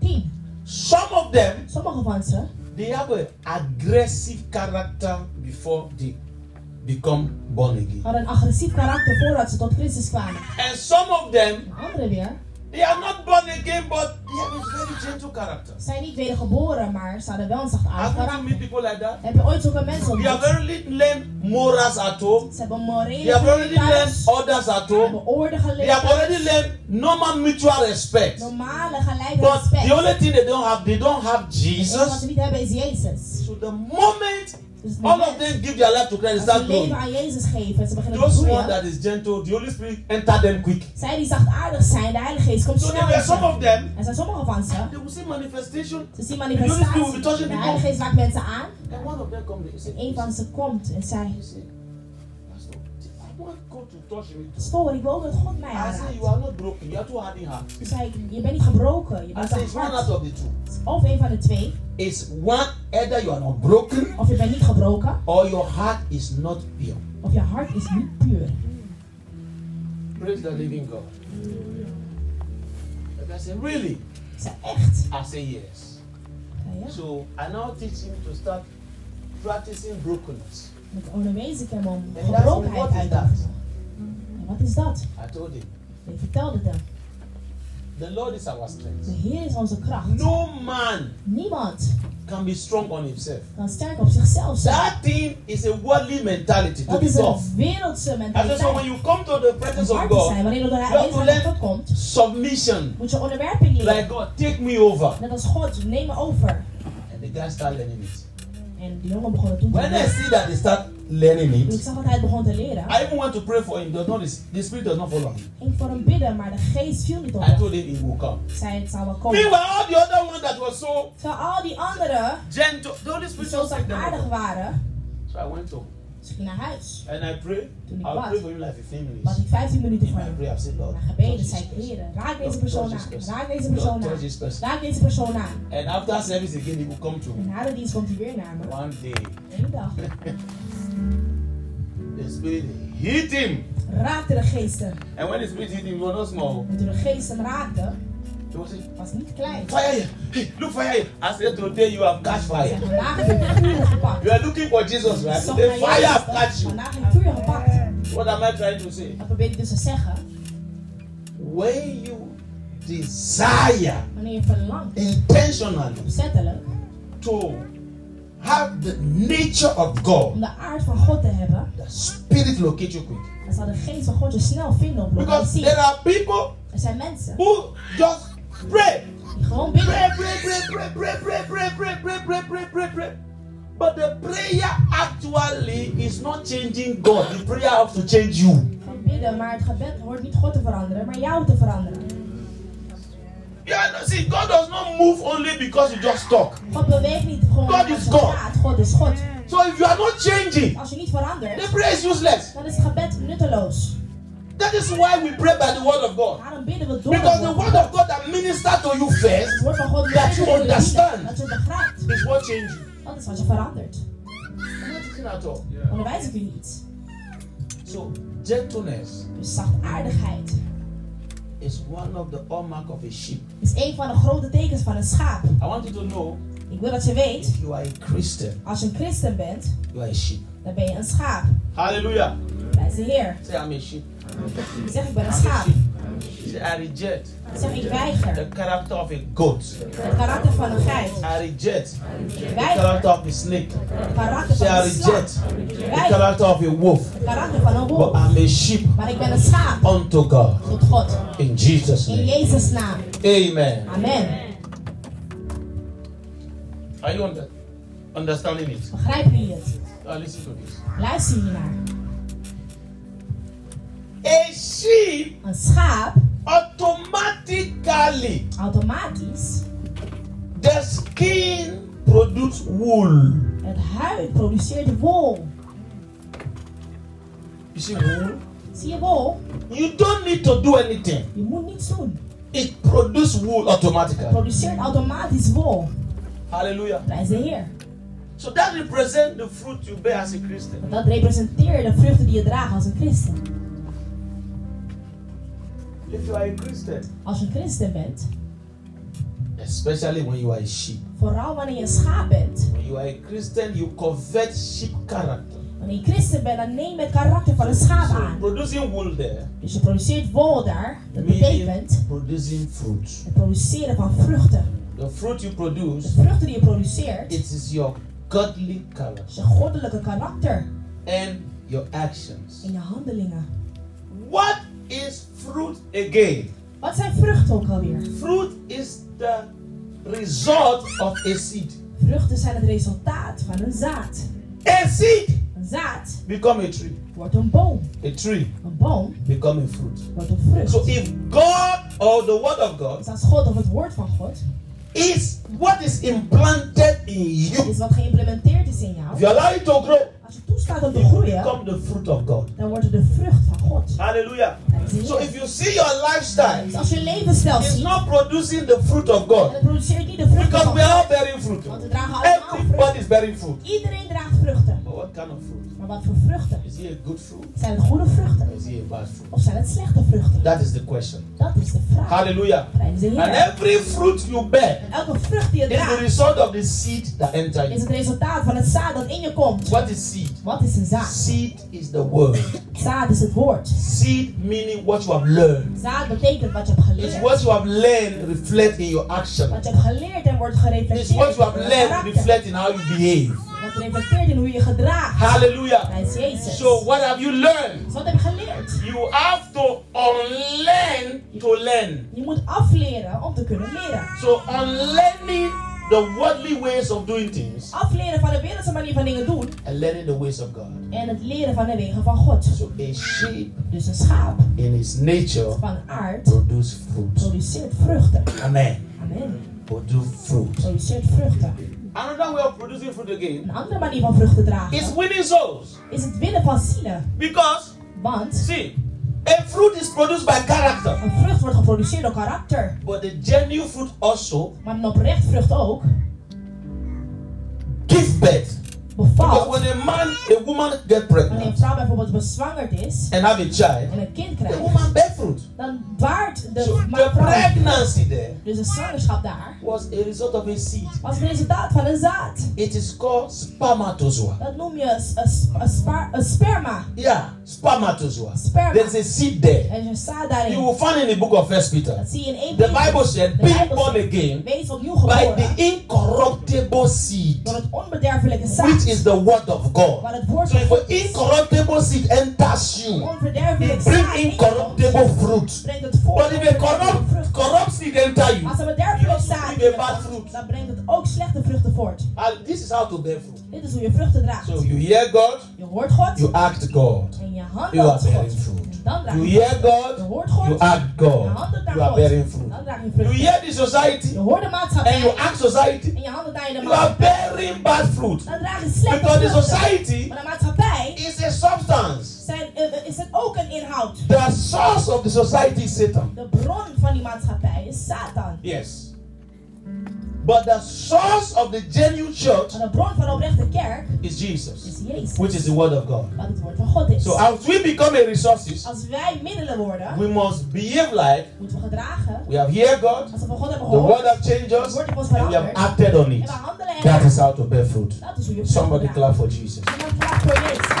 tien. Some of them, Sommige van ze they have an aggressive character before they become born again. hadden een agressief karakter voordat ze tot Christus kwamen. And some of them, De anderen weer they are not born again, but they have a very gentle character. zijn niet wedergeboren, maar ze hadden wel een zachtaardig Haven't you met karakter. people like that? Heb je ooit zulke mensen They have ontmoet? very little learned morals at home. Ze hebben They morele have already learned others at ze home. hebben orde They geleerd, have already learned normal mutual respect. normale gelijke But respect. the only thing they don't have, they don't have enige wat Jesus. ze niet hebben is Jezus. So the moment all of them give their life to Christ, start growing. Those one that is gentle, the Holy Spirit enter them quick. Zij die zachtaardig zijn, de Heilige Geest komt So snel there were in some of them. Er zijn sommige van ze. They will see manifestation, Ze zien The Holy Spirit will be manifestaties. touching De people. Heilige Geest raakt mensen aan. and one of them come there. He En een van ze komt en Pastor, Stoor, ik wil dat God mij I say, you aanraakt. are not broken. You are too hard in heart. Toen zei ik: Je bent niet gebroken, je I bent hard. of the two. Of een van de twee. It's one, either you are not broken Of je bent niet gebroken, or your heart is not pure. of je hart is niet puur. Praise the living God. And I say, really? Ik zei: Echt? I say, yes. Ik ja. So I now teach him to start practicing brokenness. Ik onderwees ik hem om gebrokenheid uit te. En wat is dat? I told him, Ik vertelde hem. the Lord is our De strength. Heer is onze kracht. No man Niemand can be strong on himself. kan sterk op zichzelf zijn. That thing is a worldly mentality to Dat is een wereldse And so when mentaliteit. you come to the presence of te zijn, God, wanneer je door de God komt, submission. moet je onderwerping leren. Like God, take me over. Net als God, neem me over. And the guy start learning it. En die jongen begon het toen When I see that they start learning ik it, zag dat hij begon te leren, I even want to pray for him. Does not the spirit does not follow him. ging ik voor hem bidden, maar de geest viel niet op I told him he will come. Ik zei, het zou wel komen. Meanwhile, all the other one that was so Terwijl al die anderen, gentle, the Holy die Spirit zo just take them zachtaardig over. waren, So I went home dus ik ging naar huis. and I pray. Toen ik bad, pray for like 15 bad minutes. ik 15 minuten voor hem. Naar gebeden person. heren, raak deze persoon aan. Raak deze persoon aan. Raak deze persoon aan. And after service again, he will come to En me. na de dienst komt hij weer naar me. One day, Eén dag [LAUGHS] the spirit hit him. raakte de geesten. And when the spirit hit him, was not small. En toen de geest hem raakte, He was saying, klein. Fire here. Hey, look, fire here. I said, Today you have catch fire. vandaag heb ik vuur gepakt. You are looking for Jesus, right? The fire have catch you. Vandaag heb ik vuur gepakt. What am I trying to say? Dat probeer ik dus te zeggen. When you desire Wanneer je verlangt, intentionally to have the nature of God, om de aard van God te hebben, the spirit locate you quick. dan zal de geest van God je snel vinden Because there are people Er zijn mensen who just pray. gewoon bidden. Pray, pray, pray, pray, pray, pray, pray, pray, pray, pray, pray, pray, pray. But the prayer actually is not changing God. The prayer has to change you. Bidden, maar het gebed hoort niet God te veranderen, maar jou te veranderen. Yeah, no, see, God does not move only because you just talk. God beweegt niet gewoon God is God. praat. God is God. So if you are not changing, Als je niet verandert, the prayer is useless. dan is het gebed nutteloos. That is why we pray by the word of God. Because the word of God that minister to you first That you understand. Is what changes you. Dat is wat je verandert. Onderwijs ik u niet. So gentleness Dus zachtaardigheid is one of the hallmark of a sheep. is een van de grote tekens van een schaap. I want you to know Ik wil dat je weet, if you are a Christian, als je een christen bent, you are a sheep. dan ben je een schaap. Hallelujah. Prijs de Heer. Say I'm a sheep. Zeg ben een schaap. I reject Ik zeg ik the character of a goat. Het karakter van een geit. I reject Ik the character of a snake. Het karakter van I een slang. reject the character of a wolf. Het karakter van een But. I'm a sheep Maar ik ben een schaap. unto God. Tot God. In Jesus' In name. Jezus' naam. Amen. Amen. Are you under, understanding it? Begrijpen jullie het? Now listen to this. Luister hiernaar. A sheep a schaap, automatically automatisch, the skin produce wool. het huid produceert wol. You see wool? Zie je wol? You don't need to do anything. Je moet niets doen. It produces wool Het automatically. produceert automatisch wol. Hallelujah. Prijs de Heer. So that represents the fruit you bear as a Christian. Want dat representeert de vruchten die je draagt als een christen. If you are a Christian, Als je een christen bent, especially when you are a sheep, vooral wanneer je een schaap bent. when you are a Christian, you covet sheep character. Wanneer je christen bent, dan neem je het karakter van een schaap So aan. producing wool there Dus je produceert wol daar. Dat means betekent producing fruit. het produceren van vruchten. The fruit you De produce, vruchten die je produceert, it is your godly character is je goddelijke karakter and your actions. en je handelingen. What is fruit again? Wat zijn vruchten ook alweer? Fruit is the result of a seed. Vruchten zijn het resultaat van een zaad. A seed Een zaad become a tree. wordt een boom. A tree Een boom become a fruit. wordt een vrucht. So if God or the word of God Dus als God of het woord van God is what is implanted in you, is wat geïmplementeerd is in if jou. you allow it to grow, Als je toestaat om te groeien, become the fruit of God. dan wordt het de vrucht van God. Hallelujah. So if you see your lifestyle Dus als je levensstijl is ziet, not producing the fruit of God, het produceert niet de vruchten because van we are bearing fruit. Want we dragen allemaal Everybody is bearing fruit. Iedereen draagt vruchten. What kind of fruit? Maar wat voor vruchten? Is it a good fruit Zijn het goede vruchten? or is it a bad fruit? Of zijn het slechte vruchten? That is the question. Dat is de vraag. Hallelujah. And every fruit you bear En elke vrucht die je is the draagt, result of the seed that enter is you. het resultaat van het zaad dat in je komt. What is seed? Wat is een zaad? Seed is the word. Zaad is het woord. Seed meaning what you have learned. Zaad betekent wat je hebt It's geleerd. what you have learned reflect in your action. Wat je hebt geleerd en wordt gereflecteerd what you have learned reflect in how you behave. Wat reflecteert in hoe je gedraagt. Hallelujah. Jezus. So what have you learned? Dus wat heb je geleerd? You have to unlearn to learn. Je moet afleren om te kunnen leren. So unlearning the worldly ways of doing things Afleren van de wereldse manier van dingen doen and learning the ways of God. en het leren van de wegen van God. So a sheep Dus een schaap in its nature van aard produce fruit. produceert vruchten. Amen. Amen. Produce fruit. Produceert vruchten. Another way of producing fruit again Een andere manier van vruchten is dragen winning souls. is het winnen van zielen. Because Want see, a fruit is produced by character, een vrucht wordt geproduceerd door karakter. but the genuine fruit also Maar een oprecht vrucht ook gives birth. Because bevalt. when a man, a woman get Wanneer een pregnant vrouw bijvoorbeeld bezwangerd is and have a child, en een kind the krijgt, woman bear fruit. dan baart de So the pregnancy there Dus de zwangerschap daar was a result of a seed. was het resultaat van een zaad. It is called spermatozoa. Dat noem je een, een, een, sperma. Yeah, spermatozoa. Sperma. There's a seed there. Er is een zaad You will find in the book of First Peter. Dat zie je in 1 The Bible said, being born again Wees opnieuw by the incorruptible seed, door het onbederfelijke zaad. Is the word of God. So if an incorruptible seed enters you, it brings zaad in je incorruptible fruit. brengt het voort. But if a corrupt, corrupt seed enters you, Als er it derfelijk also zaad in brings a bad fruit. dan brengt het ook slechte vruchten voort. And this is how to bear fruit. Dit is hoe je vruchten draagt. So you hear God, Je hoort God you act God. en je You are God. bearing fruit. En dan draag You hear God, Je hoort God. you act God. Je handelt naar You are bearing fruit. Dan draag je You hear the society Je hoort de maatschappij. and you act society. En je handelt naar je de You are bearing bad fruit. Dan draag je slechte Because the society Maar de maatschappij is a substance. zijn, is het ook een inhoud. The source of the society is Satan. De bron van die maatschappij is Satan. Yes. But the source of the genuine church Maar de bron van de oprechte kerk is is Jesus, Jezus. which is the word of God. Wat het woord van God is. So as we become a resources, Als wij middelen worden, we must behave like moeten we gedragen. we have heard God, Als we van God hebben the word has changed us, and we have acted on En it. we handelen en That is how to bear fruit. Dat is hoe je Somebody clap for Jesus. Iemand klapt voor Jezus.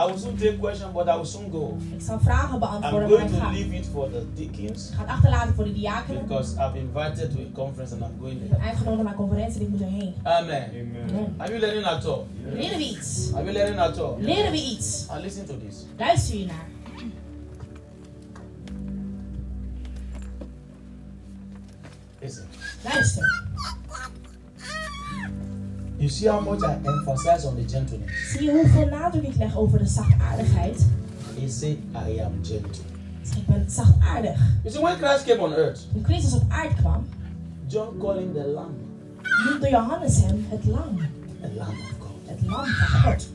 I will soon take question, but I will soon go. Ik zal vragen I'm beantwoorden, maar going ik to ga, leave it for the deacons ik ga het achterlaten voor de diakenen. because I've invited to a conference and I'm going Ik there. ben uitgenodigd naar een conferentie en ik moet erheen. Amen. Amen. Are you learning at all? Leren we iets? Are you learning at all? Leren we iets? And listen to this. Luister je naar. Listen. Luister. You see how much I emphasize on the gentleness. Zie je hoeveel nadruk ik leg over de zachtaardigheid? He said, I am gentle. Ik ben zachtaardig. You see, when Christ came on earth, Toen Christus op aarde kwam, John called him the Lamb, noemde Johannes hem het lam. the Lamb of God. Het lam van God.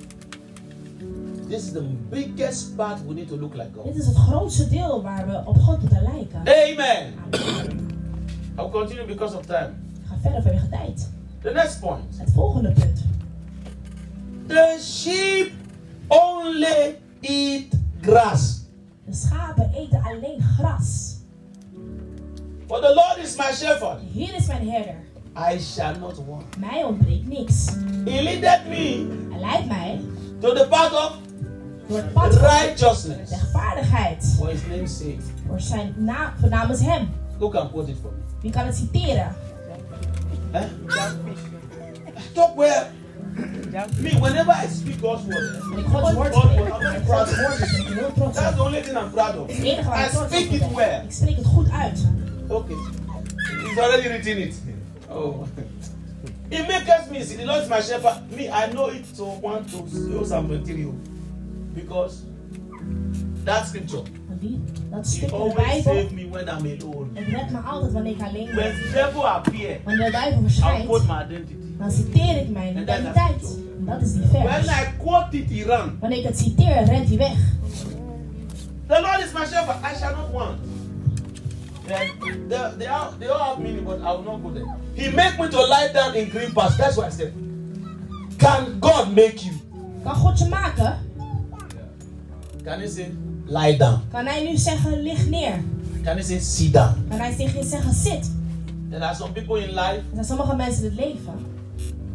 This is the biggest part we need to look like God. Dit is het grootste deel waar we op God moeten lijken. Amen. Amen. I'll continue because of time. Ik ga verder vanwege tijd. The next point. Het volgende punt. The sheep only eat grass. De schapen eten alleen gras. For the Lord is my shepherd. Hier is mijn herder. I shall not want. Mij ontbreekt niks. He leadeth me Hij leidt mij to the path of door het pad van righteousness. rechtvaardigheid. For his name's sake. Voor zijn naam, voor namens hem. Who can quote it for me? Wie kan het citeren? Eh? Stop where? Me, whenever I speak God's word, Gods word, I'm not proud of woord it. is ben ik heel trots That's the only thing I'm proud of. Het is het enige waar I speak it well. Ik spreek het goed uit. Okay. He's already written it. Oh. It makes me see the Lord is my shepherd. Me, I know it to want to show some material. Because that scripture, dat stuk in de Bijbel, het redt me altijd wanneer ik alleen ben. Wanneer de duivel verschijnt, quote my identity. dan citeer ik mijn identiteit. dat is die When vers. I quote it, he ran. Wanneer ik het citeer, rent hij weg. The Lord is my shepherd, I shall not want. They, they, all, they all have meaning, but I will not go there. He make me to lie down in green pastures. That's what I said. Can God make you? Kan God je maken? Can he say lie down? Kan hij nu zeggen, lig neer? Can he say sit down? Kan hij tegen je zeggen, zit? There are some people in life, Er zijn sommige mensen in het leven.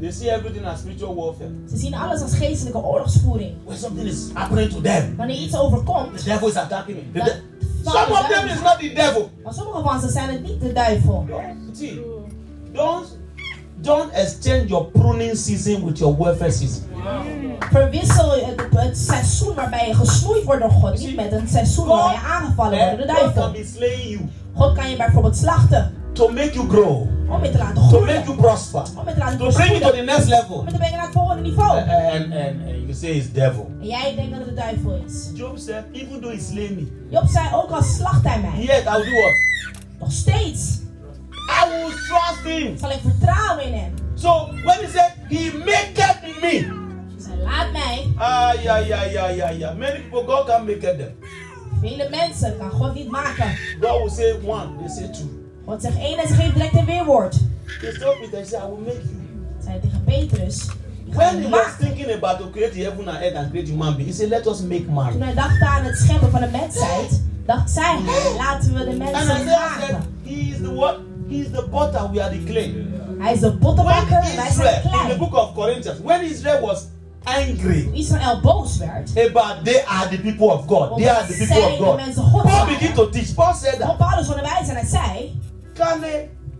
they see everything as spiritual warfare. Ze zien alles als geestelijke oorlogsvoering. When something is happening to them, Wanneer iets overkomt, the devil is attacking me. The de- some of them is not the devil. Maar sommige van ze zijn het niet de duivel. See, don't don't exchange your pruning season with your warfare season. Verwissel het, het seizoen waarbij je gesnoeid wordt door God niet met een seizoen waarbij je aangevallen wordt door de duivel. God kan je bijvoorbeeld slachten to make you grow, om je te laten to make groeien, you prosper, om je te laten to bring you to the next om level. je te brengen naar het volgende niveau. And, and, and, and you say it's devil. En jij denkt dat het de duivel is. Job said, even though he slay me, Job zei ook al slacht hij mij. yet I'll do what? Nog steeds I will trust him. zal ik vertrouwen in hem. So when he said he maketh me, Zij laat mij. ah yeah yeah yeah yeah yeah. Many people God can make them. Vele mensen kan God niet maken. God will say one, they say two. God zegt één en ze geeft direct een weerwoord. They stop it and say, I will make you. Zei tegen Petrus. "Ik ga When he was maken." thinking about to create the heaven and earth and create human being, he said, Let us make Toen man. hij dacht aan het scheppen van de mensheid, dacht zij, laten we de And mensen said, maken. He is the what? He is the potter, we are the clay. Hij is de pottenbakker en wij zijn Israel, in the book of Corinthians, when Israel was angry Toen Israël boos werd, about they are the people of God, they are the people of de God. God Paul began waren. to teach. Paul said that Paulus onderwijs en hij zei, can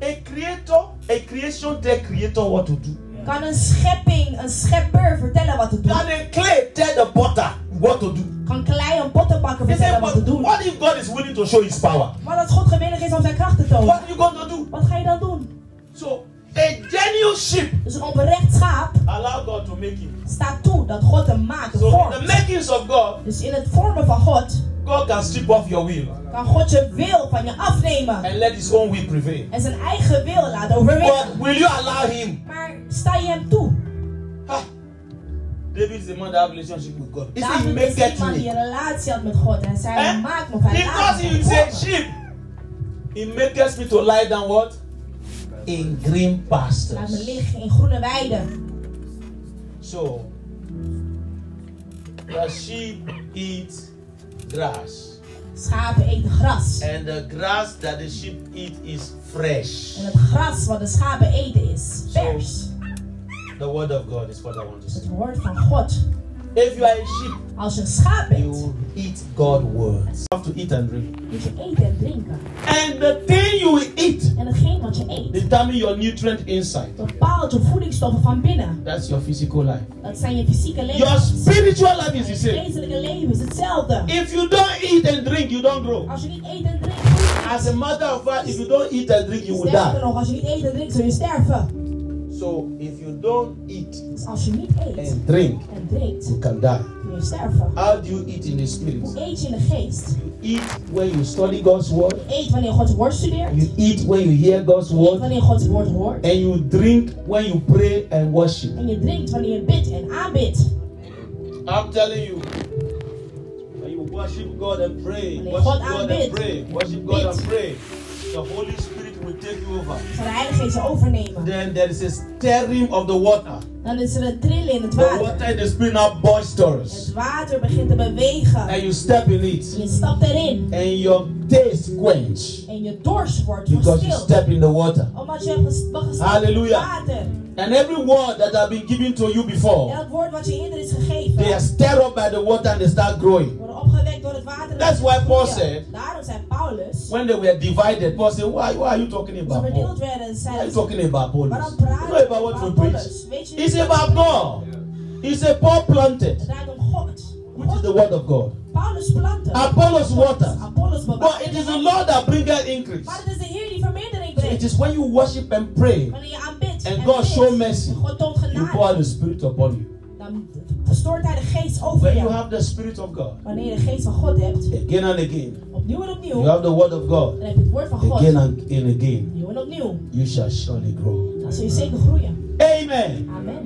a, creator, a creation tell creator what to do? kan een schepping, een schepper vertellen wat te doen? Can a clay tell the potter what to do? Een pottenbakker He vertellen wat te doen? what if God is willing to show his power? Maar als God gewillig is om zijn kracht te tonen, What are you going to do? wat ga je dan doen? So, a genuine sheep Dus een oprecht schaap allow God to make him. staat toe dat God hem maakt, So, in the vormt. makings of God, Dus in het vormen van God, God can strip off your will kan God je wil van je afnemen. and let his own will prevail. En zijn eigen wil laten overwinnen. But will you allow him? Maar sta je hem toe? Ha! David is the man that have relationship with God. He said, is maketh iemand die me. een relatie had met God. En zei, Eh? maakt me hij Because he said sheep. He maketh me to lie down what? In green Laat me pastures. liggen in groene weiden. So, the sheep eat grass. Schapen eten gras. And the grass that the sheep eat is fresh. En het gras wat de schapen eten is vers. The word of God is what I want to say. Het woord van God. If you are a sheep, Als je een schaap bent, you eat God's words. You have to eat and drink. moet je eten en drinken. And the thing you eat En hetgeen wat je eet, determine your nutrient inside. bepaalt je voedingsstoffen van binnen. That's your physical life. Dat zijn je fysieke Your spiritual life is the Je same. geestelijke leven is hetzelfde. If you don't eat and drink, you don't grow. Als je niet eet en drinkt, je As a matter of fact, if you don't eat and drink, you will Sterker die. nog, als je niet eet en drinkt, zul je sterven. So if you don't eat als je niet eet and drink, en drinkt, you can die. zul je sterven. How do you eat in the spirit? Hoe eet je in de geest? You eat when you study God's word. Je eet wanneer Gods woord studeert. You eat when you hear God's Je eet word. wanneer Gods woord hoort. And you drink when you pray and worship. En je drinkt wanneer je bidt en aanbidt. I'm telling you. When you worship God and pray, Wanneer worship God God and pray, worship God and pray, the Holy Spirit take you over. Zal de Heilige Geest je overnemen. Then there is a stirring of the water. Dan is er een trillen in het The water. water in the spirit now boisterous. Het water begint te bewegen. And you step in it. Je stapt erin. And your taste quench. En je dorst wordt Because you step in the water. Omdat je hebt ges- gestapt in het Hallelujah. water. And every word that I've been given to you before, dat woord wat je eerder is gegeven. they are stirred up by the water and they start growing. worden opgewekt door het water. That's why Paul said- Daarom zei Paulus. When they were divided, Paul said, Why, why are you talking about Paul? werden. Why are you talking about Paul? Waarom praten not about what we preach. Paulus? Weet je It's niet about God. It's a Paul planted, Het draait om God. which is the word of God. Paulus planten. Apollos water. Apollos But it is the Lord that bringeth increase. Maar het is de Heer die vermeerdering So it is when you worship and pray, Wanneer je aanbidt. And God show mercy. You pour the Spirit upon you. Dan verstoort hij de geest over When you jou. have the Spirit of God, Wanneer je de geest van God hebt. again and again, Opnieuw en opnieuw. you have the word of God, Dan heb je het woord van God. again and again, Opnieuw en opnieuw. you shall surely grow. Dan zul je zeker groeien. Amen. Amen.